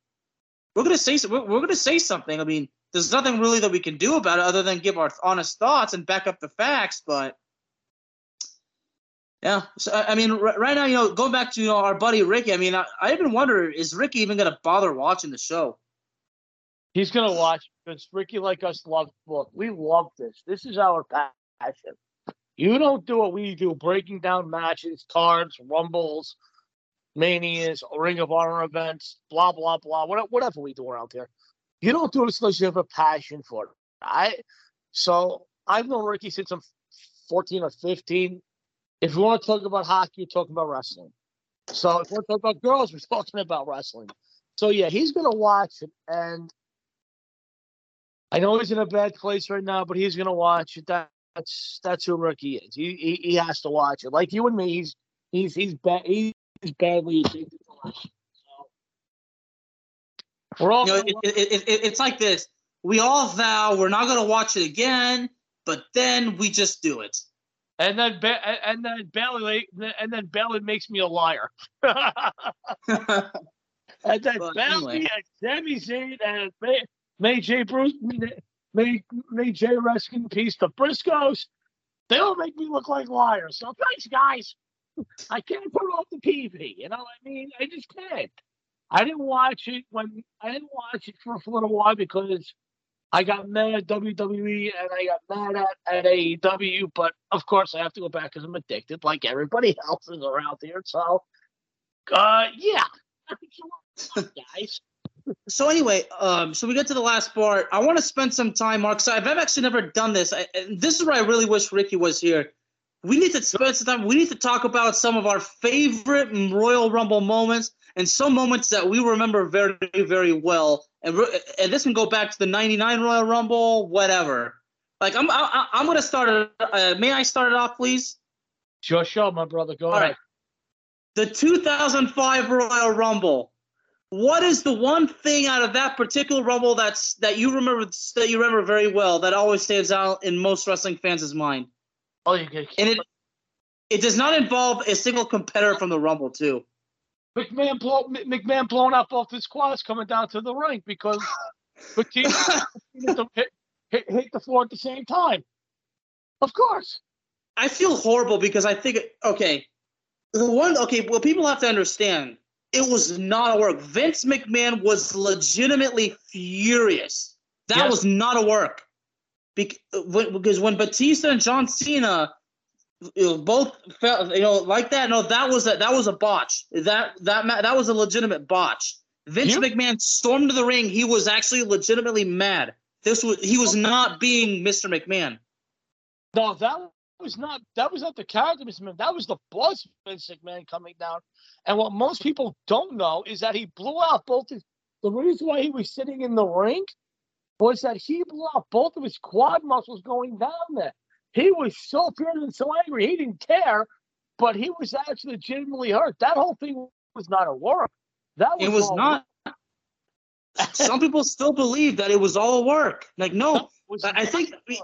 A: we're gonna say we're, we're gonna say something. I mean, there's nothing really that we can do about it other than give our honest thoughts and back up the facts. But yeah, so I mean, right now, you know, going back to you know our buddy Ricky. I mean, I, I even wonder is Ricky even gonna bother watching the show?
B: He's gonna watch because Ricky, like us, love look. We love this. This is our passion. You don't do what we do, breaking down matches, cards, rumbles, manias, Ring of Honor events, blah blah blah. Whatever we do around here. you don't do this unless you have a passion for it. I so I've known Ricky since I'm 14 or 15. If you want to talk about hockey, you're talking about wrestling. So if we're talking about girls, we're talking about wrestling. So yeah, he's gonna watch it, and I know he's in a bad place right now, but he's gonna watch it. That, that's that's who Ricky is. He, he he has to watch it. Like you and me, he's he's he's bad. He's badly addicted to.
A: So we're all. You know, it, it, it, it's like this. We all vow we're not gonna watch it again, but then we just do it.
B: And then and then Bayley and then Bayley makes me a liar. and then Bayley anyway. and Sami Zayn and May, May J. Bruce May May J. Rest in peace. The Briscoes, they all make me look like liars. So thanks, guys. I can't put off the TV. You know what I mean? I just can't. I didn't watch it when I didn't watch it for, for a little while because I got mad at WWE and I got mad at, at AEW, but of course I have to go back because I'm addicted like everybody else is around here. So, uh, yeah. guys.
A: So anyway, um, so we get to the last part. I want to spend some time, Mark. So I've actually never done this. I, this is where I really wish Ricky was here. We need to spend some time. We need to talk about some of our favorite Royal Rumble moments and some moments that we remember very, very well. And and this can go back to the '99 Royal Rumble, whatever. Like I'm, I, I'm gonna start it. Uh, may I start it off, please?
B: Sure, sure, my brother. Go All ahead. Right.
A: The 2005 Royal Rumble. What is the one thing out of that particular Rumble that's that you remember that you remember very well that always stands out in most wrestling fans' mind?
B: Oh, you can.
A: And it it does not involve a single competitor from the Rumble, too.
B: McMahon blow, McMahon blowing up both his quads coming down to the ring because Batista hit, hit, hit the floor at the same time. Of course.
A: I feel horrible because I think okay, the one okay. Well, people have to understand it was not a work. Vince McMahon was legitimately furious. That yes. was not a work. Because when Batista and John Cena both felt you know like that. No, that was a that was a botch. That that that was a legitimate botch. Vince McMahon stormed to the ring. He was actually legitimately mad. This was he was not being Mr. McMahon.
B: No, that was not that was not the character Mr. McMahon. That was the boss Vince McMahon coming down. And what most people don't know is that he blew out both his. The reason why he was sitting in the ring was that he blew out both of his quad muscles going down there. He was so furious and so angry. He didn't care, but he was actually legitimately hurt. That whole thing was not a work. That
A: was it was not. Some people still believe that it was all a work. Like no, I think I,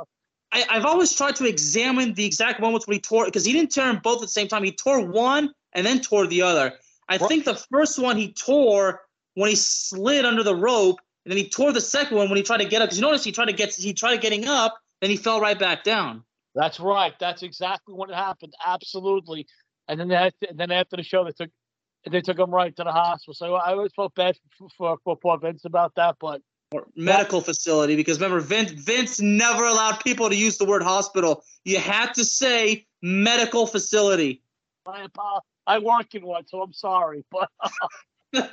A: have always tried to examine the exact moments when he tore because he didn't tear them both at the same time. He tore one and then tore the other. I right. think the first one he tore when he slid under the rope, and then he tore the second one when he tried to get up. Because you notice he tried to get he tried getting up, then he fell right back down.
B: That's right. That's exactly what happened. Absolutely. And then they to, then after the show, they took they took him right to the hospital. So I always felt bad for, for, for poor Vince about that, but
A: medical facility because remember Vince Vince never allowed people to use the word hospital. You had to say medical facility.
B: I I work in one, so I'm sorry, but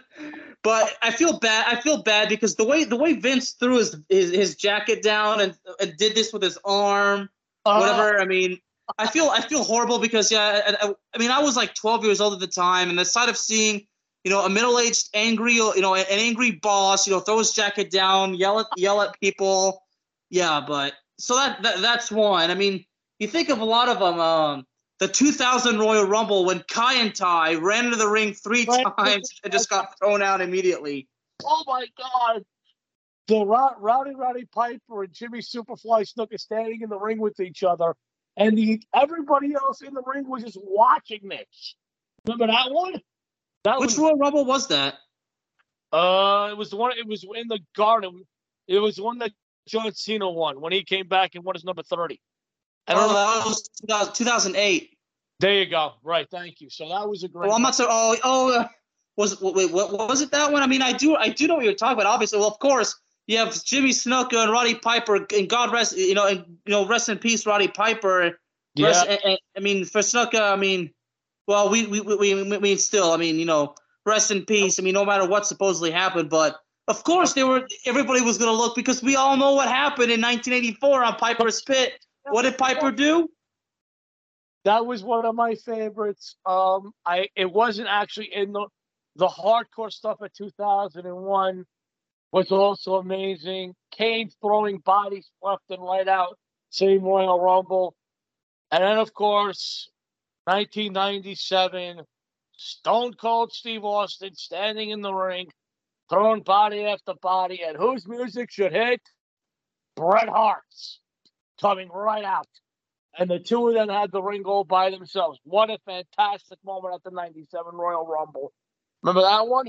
A: but I feel bad. I feel bad because the way the way Vince threw his his, his jacket down and, and did this with his arm uh, whatever. I mean, I feel I feel horrible because yeah, I, I, I, mean I was like 12 years old at the time, and the sight of seeing you know a middle-aged angry you know an angry boss you know throw his jacket down, yell at yell at people, yeah. But so that, that that's one. I mean, you think of a lot of them. Um, the 2000 Royal Rumble when Kaientai ran into the ring three times and just got thrown out immediately.
B: Oh my God! the Rowdy Roddy Piper and Jimmy Superfly Snuka standing in the ring with each other, and the everybody else in the ring was just watching this. Remember that one?
A: That Which was, Royal Rumble was that?
B: Uh, it was the one. It was in the Garden. It was one that John Cena won when he came back and won his number thirty.
A: And oh, that was 2008.
B: There you go. Right. Thank you. So that was a great.
A: Well, I'm not so. Oh, oh. Uh, was wait, what was it that one? I mean, I do, I do know what you're talking about. Obviously, well, of course, you have Jimmy Snuka and Roddy Piper, and God rest, you know, and you know, rest in peace, Roddy Piper. Yeah. Rest, and, and, I mean, for Snuka, I mean, well, we we we we still, I mean, you know, rest in peace. I mean, no matter what supposedly happened, but Of course, they were. Everybody was going to look because we all know what happened in 1984 on Piper's Pit. What did Piper do?
B: That was one of my favorites. Um, I it wasn't actually in the the hardcore stuff of 2001 was also amazing. Kane throwing bodies left and right out, same Royal Rumble, and then of course 1997, Stone Cold Steve Austin standing in the ring, throwing body after body, and whose music should hit? Bret Hart's coming right out. And the two of them had the ring all by themselves. What a fantastic moment at the 97 Royal Rumble. Remember that one?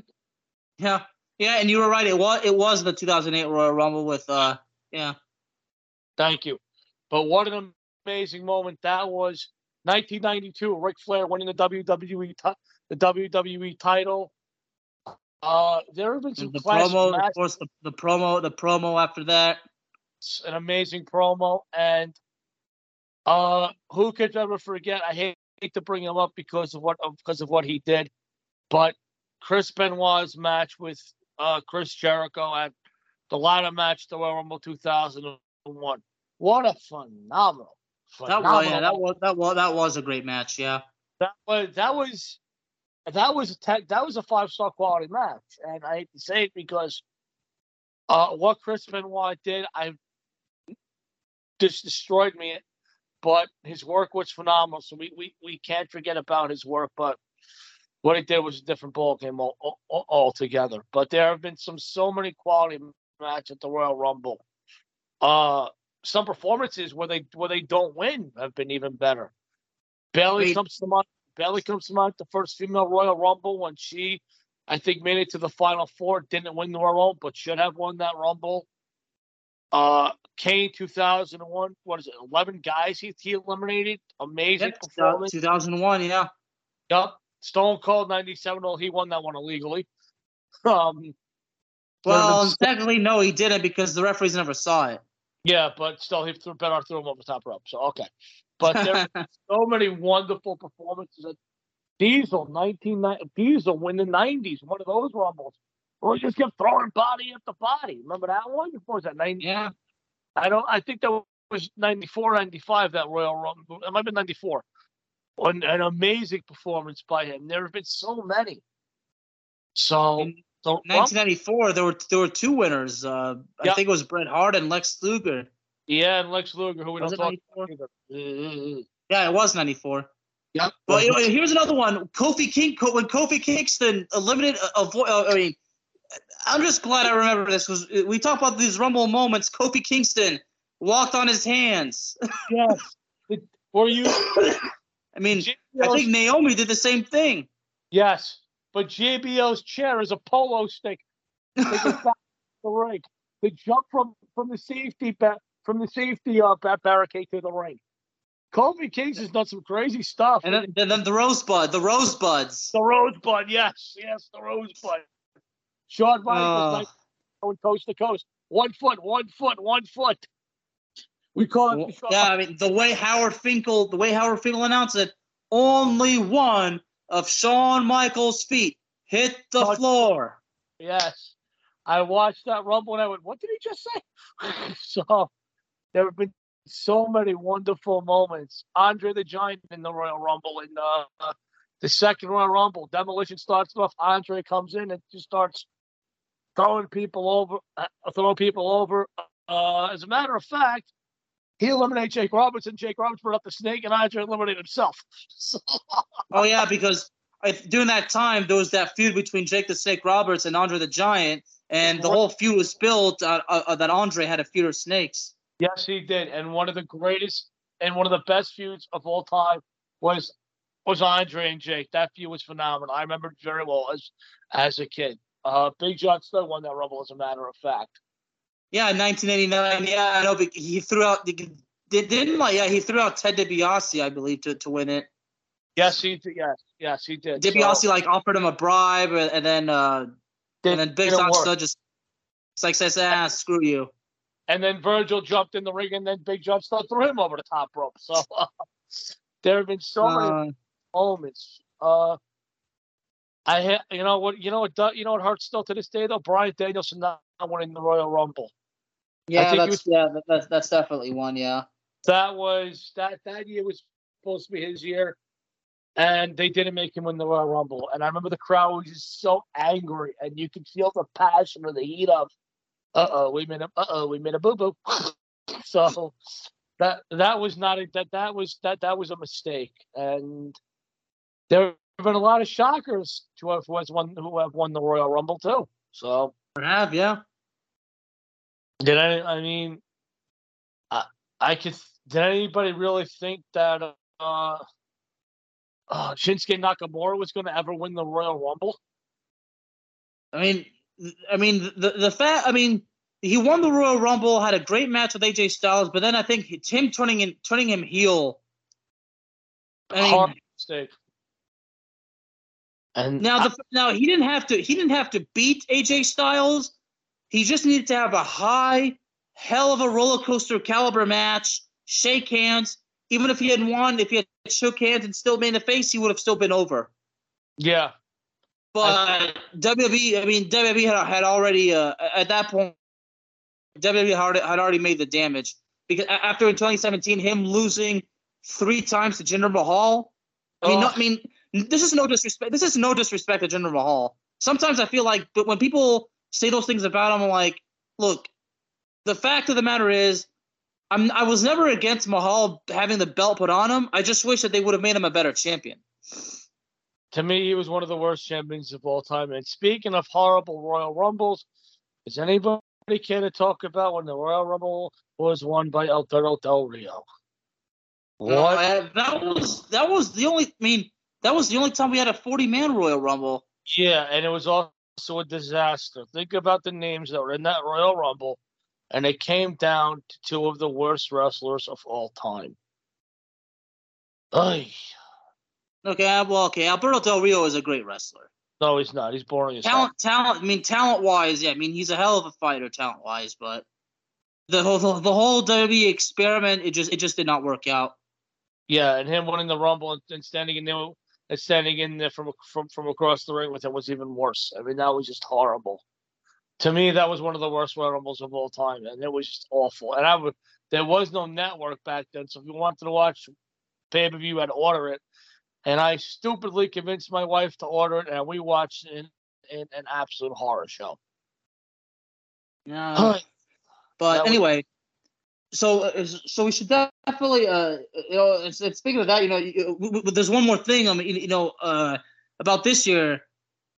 A: Yeah. Yeah, and you were right. It was it was the 2008 Royal Rumble with uh yeah.
B: Thank you. But what an amazing moment that was. 1992, Ric Flair winning the WWE the WWE title. Uh, there have been some
A: the promo, matches. of course. The, the promo, the promo after that.
B: It's an amazing promo, and uh, who could ever forget? I hate, hate to bring him up because of what because of what he did, but Chris Benoit's match with uh, Chris Jericho at the ladder match the Royal Rumble 2001. What a phenomenal
A: that was yeah, that was that was that was a great match. Yeah,
B: that was that was that was a tech, that was a five star quality match, and I hate to say it because uh, what Chris Benoit did, I just destroyed me. But his work was phenomenal, so we, we, we can't forget about his work. But what he did was a different ball game all, all, altogether. But there have been some so many quality matches at the Royal Rumble. Uh, some performances where they where they don't win have been even better. Bayley Wait. comes to mind. Bayley comes to mind. The first female Royal Rumble when she, I think, made it to the final four. Didn't win the Royal Rumble, but should have won that Rumble. Uh, Kane 2001. What is it? 11 guys he, he eliminated. Amazing performance.
A: 2001. Yeah.
B: Yep. Stone Cold 97. Well, he won that one illegally. Um.
A: Well, technically, no, he didn't because the referees never saw it.
B: Yeah, but still, he threw better threw him over the top rope. So okay, but there are so many wonderful performances. At Diesel, nineteen Diesel win the nineties, one of those rumbles. Where he just kept throwing body after body. Remember that one? What was that? 90?
A: Yeah.
B: I don't. I think that was 94, 95, That Royal Rumble. It might have been ninety four. An, an amazing performance by him. There have been so many. So
A: so 1994, there were there were two winners. Uh, yep. I think it was Bret Hart and Lex Luger.
B: Yeah, and Lex Luger, who we was don't talk about
A: either. Mm, mm, mm, yeah, it was 94. Yep. Well, you know, here's another one. Kofi King, when Kofi Kingston eliminated, uh, uh, I mean, I'm just glad I remember this because we talk about these Rumble moments. Kofi Kingston walked on his hands.
B: yes. Were you?
A: I mean, I think Naomi did the same thing.
B: Yes but JBL's chair is a polo stick. the ring. They jump from from the safety ba- from the safety uh, barricade to the ring. Kofi Kings has done some crazy stuff.
A: And then, and then the rosebud, the rosebuds.
B: The rosebud, yes, yes, the rosebud. Shawn Michaels uh, going coast to coast. One foot, one foot, one foot. We call it.
A: yeah, I mean the way Howard Finkel, the way Howard Finkel announced it, only one of Shawn Michaels' feet hit the oh, floor.
B: Yes. I watched that rumble and I went, what did he just say? so there have been so many wonderful moments. Andre the Giant in the Royal Rumble in uh, the second Royal Rumble. Demolition starts off. Andre comes in and just starts throwing people over, uh, throwing people over. Uh, as a matter of fact, he eliminated Jake Roberts, and Jake Roberts brought up the snake, and Andre eliminated himself. So.
A: oh yeah, because during that time there was that feud between Jake the Snake Roberts and Andre the Giant, and the whole feud was built uh, uh, that Andre had a feud of snakes.
B: Yes, he did, and one of the greatest and one of the best feuds of all time was was Andre and Jake. That feud was phenomenal. I remember very well as as a kid. Uh, Big John still won that Rumble, as a matter of fact.
A: Yeah, 1989. Yeah, I know. But he threw out. Didn't like? Yeah, he threw out Ted DiBiase, I believe, to, to win it.
B: Yes, he did. Yes, yes, he did.
A: DiBiase so, like offered him a bribe, and then uh, and then Big John Studd just it's like says, ah, screw you.
B: And then Virgil jumped in the ring, and then Big John Studd threw him over the top rope. So uh, there have been so many uh, moments. Uh, I ha- you know what you know what you know what hurts still to this day though. Bryan Danielson not winning the Royal Rumble.
A: Yeah, that's was, yeah, that's that's definitely one. Yeah,
B: that was that that year was supposed to be his year, and they didn't make him win the Royal Rumble. And I remember the crowd was just so angry, and you could feel the passion or the heat of, uh oh, we made a, uh oh, we made a boo boo. so that that was not a, that that was that that was a mistake, and there have been a lot of shockers to have was one who have won the Royal Rumble too. So
A: have yeah.
B: Did I? I mean, I I could. Did anybody really think that uh, uh Shinsuke Nakamura was going to ever win the Royal Rumble?
A: I mean, I mean the the fact. I mean, he won the Royal Rumble, had a great match with AJ Styles, but then I think Tim turning in turning him heel.
B: I mean, Hard mistake.
A: And now, the, now he didn't have to. He didn't have to beat AJ Styles. He just needed to have a high, hell of a roller coaster caliber match, shake hands. Even if he had won, if he had shook hands and still made the face, he would have still been over.
B: Yeah.
A: But WWE, I mean, WWE had, had already, uh, at that point, WWE had, had already made the damage. Because after in 2017, him losing three times to Jinder Mahal, I mean, oh. no, I mean, this is no disrespect. This is no disrespect to Jinder Mahal. Sometimes I feel like, but when people say those things about him, I'm like, look, the fact of the matter is, I'm I was never against Mahal having the belt put on him. I just wish that they would have made him a better champion.
B: To me, he was one of the worst champions of all time. And speaking of horrible Royal Rumbles, is anybody care to talk about when the Royal Rumble was won by Alberto Del Rio?
A: What? Uh, that was that was the only. I mean, that was the only time we had a 40 man Royal Rumble.
B: Yeah, and it was also a disaster. Think about the names that were in that Royal Rumble, and it came down to two of the worst wrestlers of all time. Ay.
A: Okay, well, okay. Alberto Del Rio is a great wrestler.
B: No, he's not. He's boring as
A: talent. Talent. I mean, talent wise, yeah. I mean, he's a hell of a fighter, talent wise, but the whole the, the whole WWE experiment, it just it just did not work out.
B: Yeah, and him winning the Rumble and, and standing in there standing in there from from from across the ring with him was even worse. I mean, that was just horrible. To me, that was one of the worst Royal Rumbles of all time, and it was just awful. And I would, there was no network back then, so if you wanted to watch pay per view, to order it. And I stupidly convinced my wife to order it, and we watched in, in an absolute horror show.
A: Yeah. but anyway, so uh, so we should definitely uh you know and, speaking of that you know you, there's one more thing I mean you know uh about this year.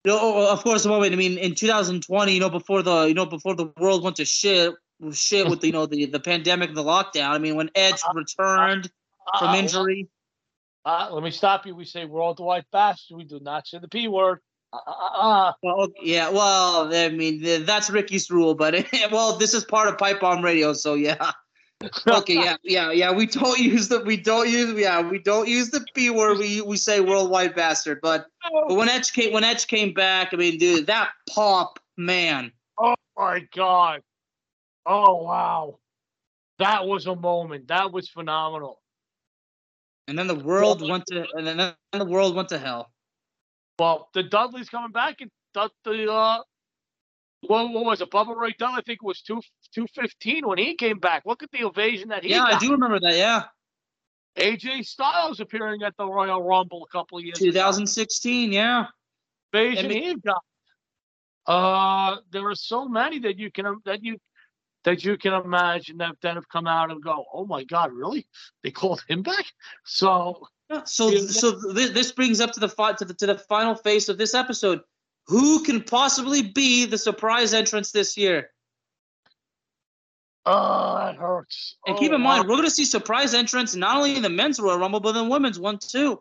A: You know of course the moment I mean in 2020 you know before the you know before the world went to shit shit with the, you know the the pandemic and the lockdown I mean when Edge uh, returned uh, from injury.
B: Uh, let me stop you. We say worldwide bastard we do not say the p word. Uh, uh,
A: uh. Well, yeah, well, I mean, that's Ricky's rule, but well, this is part of Pipe Bomb Radio, so yeah okay, yeah, yeah, yeah. We don't use the we don't use yeah we don't use the p word. We we say worldwide bastard. But, but when Edge came when Edge came back, I mean, dude, that pop man.
B: Oh my god. Oh wow. That was a moment. That was phenomenal.
A: And then the world went to and then the world went to hell.
B: Well, the Dudley's coming back and the uh what, what was it? Bubba Ray Dunn, I think it was two two fifteen when he came back. Look at the ovation that he.
A: Yeah,
B: got.
A: I do remember that. Yeah.
B: AJ Styles appearing at the Royal Rumble a couple of years.
A: 2016, ago. yeah.
B: Ovation he got. Uh, there are so many that you can that you that you can imagine that that have come out and go, oh my God, really? They called him back? So.
A: Yeah, so so this, this brings up to the, to the to the final phase of this episode who can possibly be the surprise entrance this year?
B: Oh, that hurts.
A: And oh, keep in oh, mind, we're going to see surprise entrance not only in the men's Royal Rumble, but in the women's one too.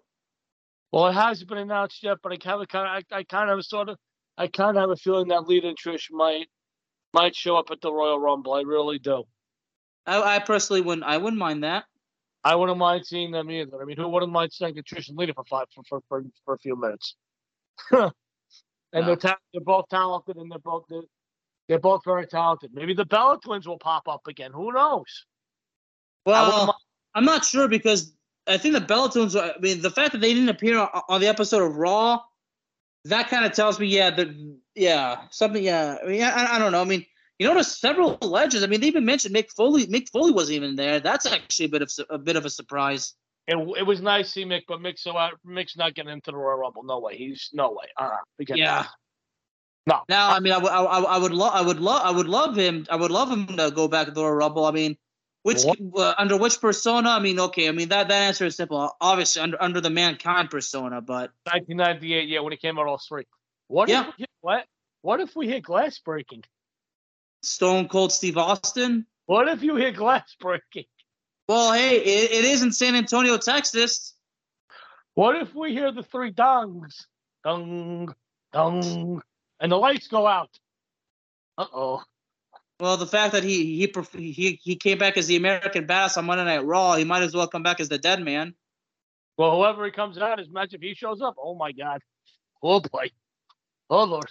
B: Well, it hasn't been announced yet, but I kind of, I, I kind of sort of, I kind of have a feeling that Lita and Trish might, might show up at the Royal Rumble. I really do.
A: I, I personally wouldn't. I wouldn't mind that.
B: I wouldn't mind seeing them either. I mean, who wouldn't mind seeing Trish and Lita for five for for, for, for a few minutes? and they're ta- they're both talented, and they're both they're, they're, both very talented. Maybe the Bella twins will pop up again. Who knows?
A: Well, I'm not sure because I think the Bella twins. I mean, the fact that they didn't appear on, on the episode of Raw, that kind of tells me, yeah, that yeah, something, yeah. I mean, I, I don't know. I mean, you notice several legends. I mean, they even mentioned Mick Foley. Mick Foley wasn't even there. That's actually a bit of a bit of a surprise.
B: It, it was nice to see Mick, but Mick's so Mick's not getting into the Royal Rumble. No way. He's no way. Uh,
A: yeah. No. Now, I mean, I, I, I would love, I would love, I would love him. I would love him to go back to the Royal Rumble. I mean, which uh, under which persona? I mean, okay. I mean that that answer is simple. Obviously, under under the mankind persona, but
B: 1998, yeah, when he came out all straight. What? Yeah. If what? What if we hit glass breaking?
A: Stone Cold Steve Austin.
B: What if you hit glass breaking?
A: Well, hey, it, it is in San Antonio, Texas.
B: What if we hear the three dongs, dong, dong, and the lights go out? Uh oh.
A: Well, the fact that he he he he came back as the American Badass on Monday Night Raw, he might as well come back as the Dead Man.
B: Well, whoever he comes out as match, if he shows up, oh my God, oh boy, oh lord,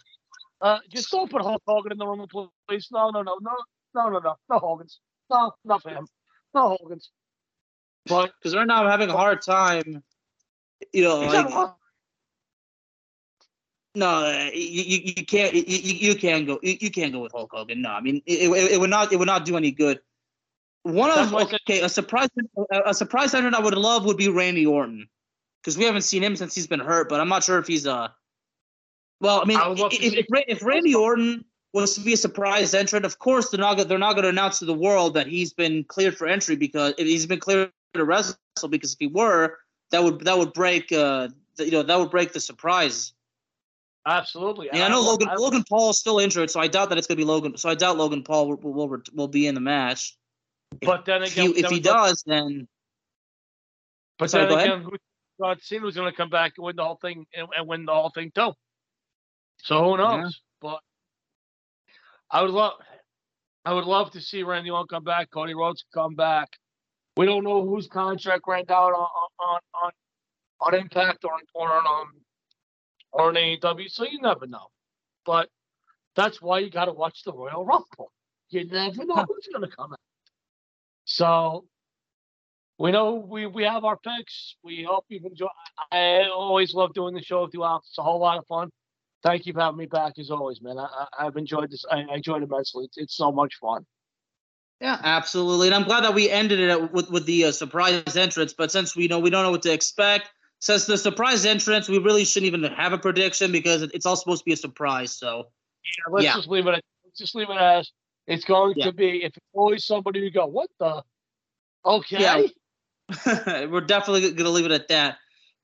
B: uh, just don't put Hulk Hogan in the room, please. No, no, no, no, no, no, no, no Hogan's, no, not for him, no Hogan's.
A: But because right now I'm having a hard time, you know, like no, you, you, you can't you, you can't go you, you can't go with Hulk Hogan. No, I mean it, it, it would not it would not do any good. One of okay a surprise a surprise entrant I would love would be Randy Orton because we haven't seen him since he's been hurt, but I'm not sure if he's uh well I mean I if, if, if Randy Orton was to be a surprise entrant, of course they're not they're not going to announce to the world that he's been cleared for entry because he's been cleared to wrestle because if he were that would that would break uh you know that would break the surprise.
B: Absolutely.
A: Yeah, I know Logan I, Logan Paul is still injured, so I doubt that it's going to be Logan. So I doubt Logan Paul will will, will be in the match.
B: But then again,
A: if he, if he does, then.
B: But Sorry, then again, God Cena was going to come back and win the whole thing and, and, win the whole thing too. So who knows? Yeah. But I would love, I would love to see Randy Orton come back, Cody Rhodes come back. We don't know whose contract ran out on on on, on Impact or, or on um, or an AEW, so you never know. But that's why you got to watch the Royal Rumble. You never know who's going to come out. So we know we, we have our picks. We hope you've enjoyed. I always love doing the show with you, Alex. It's a whole lot of fun. Thank you for having me back as always, man. I, have enjoyed this. I, I enjoyed it immensely. It's, it's so much fun.
A: Yeah, absolutely. And I'm glad that we ended it with, with the uh, surprise entrance. But since we know we don't know what to expect, since the surprise entrance, we really shouldn't even have a prediction because it's all supposed to be a surprise. So
B: yeah, let's yeah. just leave it. At, let's just leave it as it's going yeah. to be. If it's always somebody who go, what the? Okay.
A: Yeah. We're definitely going to leave it at that.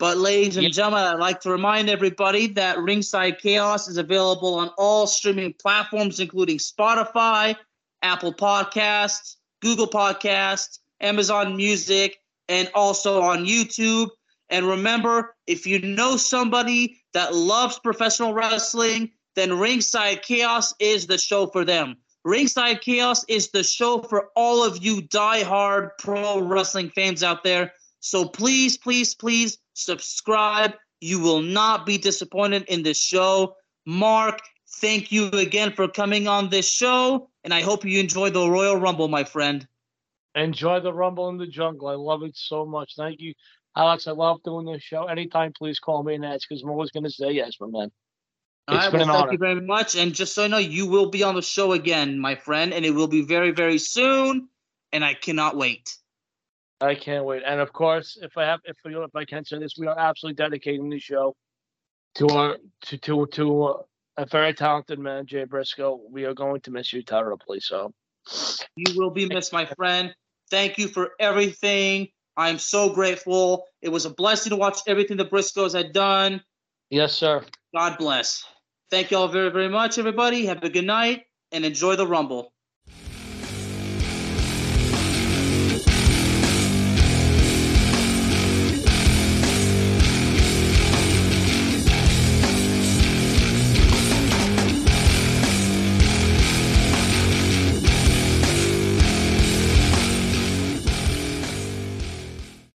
A: But, ladies and gentlemen, I'd like to remind everybody that Ringside Chaos is available on all streaming platforms, including Spotify, Apple Podcasts, Google Podcasts, Amazon Music, and also on YouTube. And remember, if you know somebody that loves professional wrestling, then Ringside Chaos is the show for them. Ringside Chaos is the show for all of you die-hard pro wrestling fans out there. So please, please, please subscribe. You will not be disappointed in this show. Mark, thank you again for coming on this show, and I hope you enjoy the Royal Rumble, my friend.
B: Enjoy the Rumble in the Jungle. I love it so much. Thank you Alex, I love doing this show. Anytime, please call me and ask because I'm always going to say yes, my man.
A: All right, well, thank honor. you very much. And just so you know, you will be on the show again, my friend, and it will be very, very soon. And I cannot wait.
B: I can't wait. And of course, if I have, if if I can say this, we are absolutely dedicating the show to our to to to uh, a very talented man, Jay Briscoe. We are going to miss you terribly. So
A: you will be missed, my friend. Thank you for everything. I'm so grateful. It was a blessing to watch everything the Briscoes had done.
B: Yes, sir.
A: God bless. Thank you all very, very much, everybody. Have a good night and enjoy the Rumble.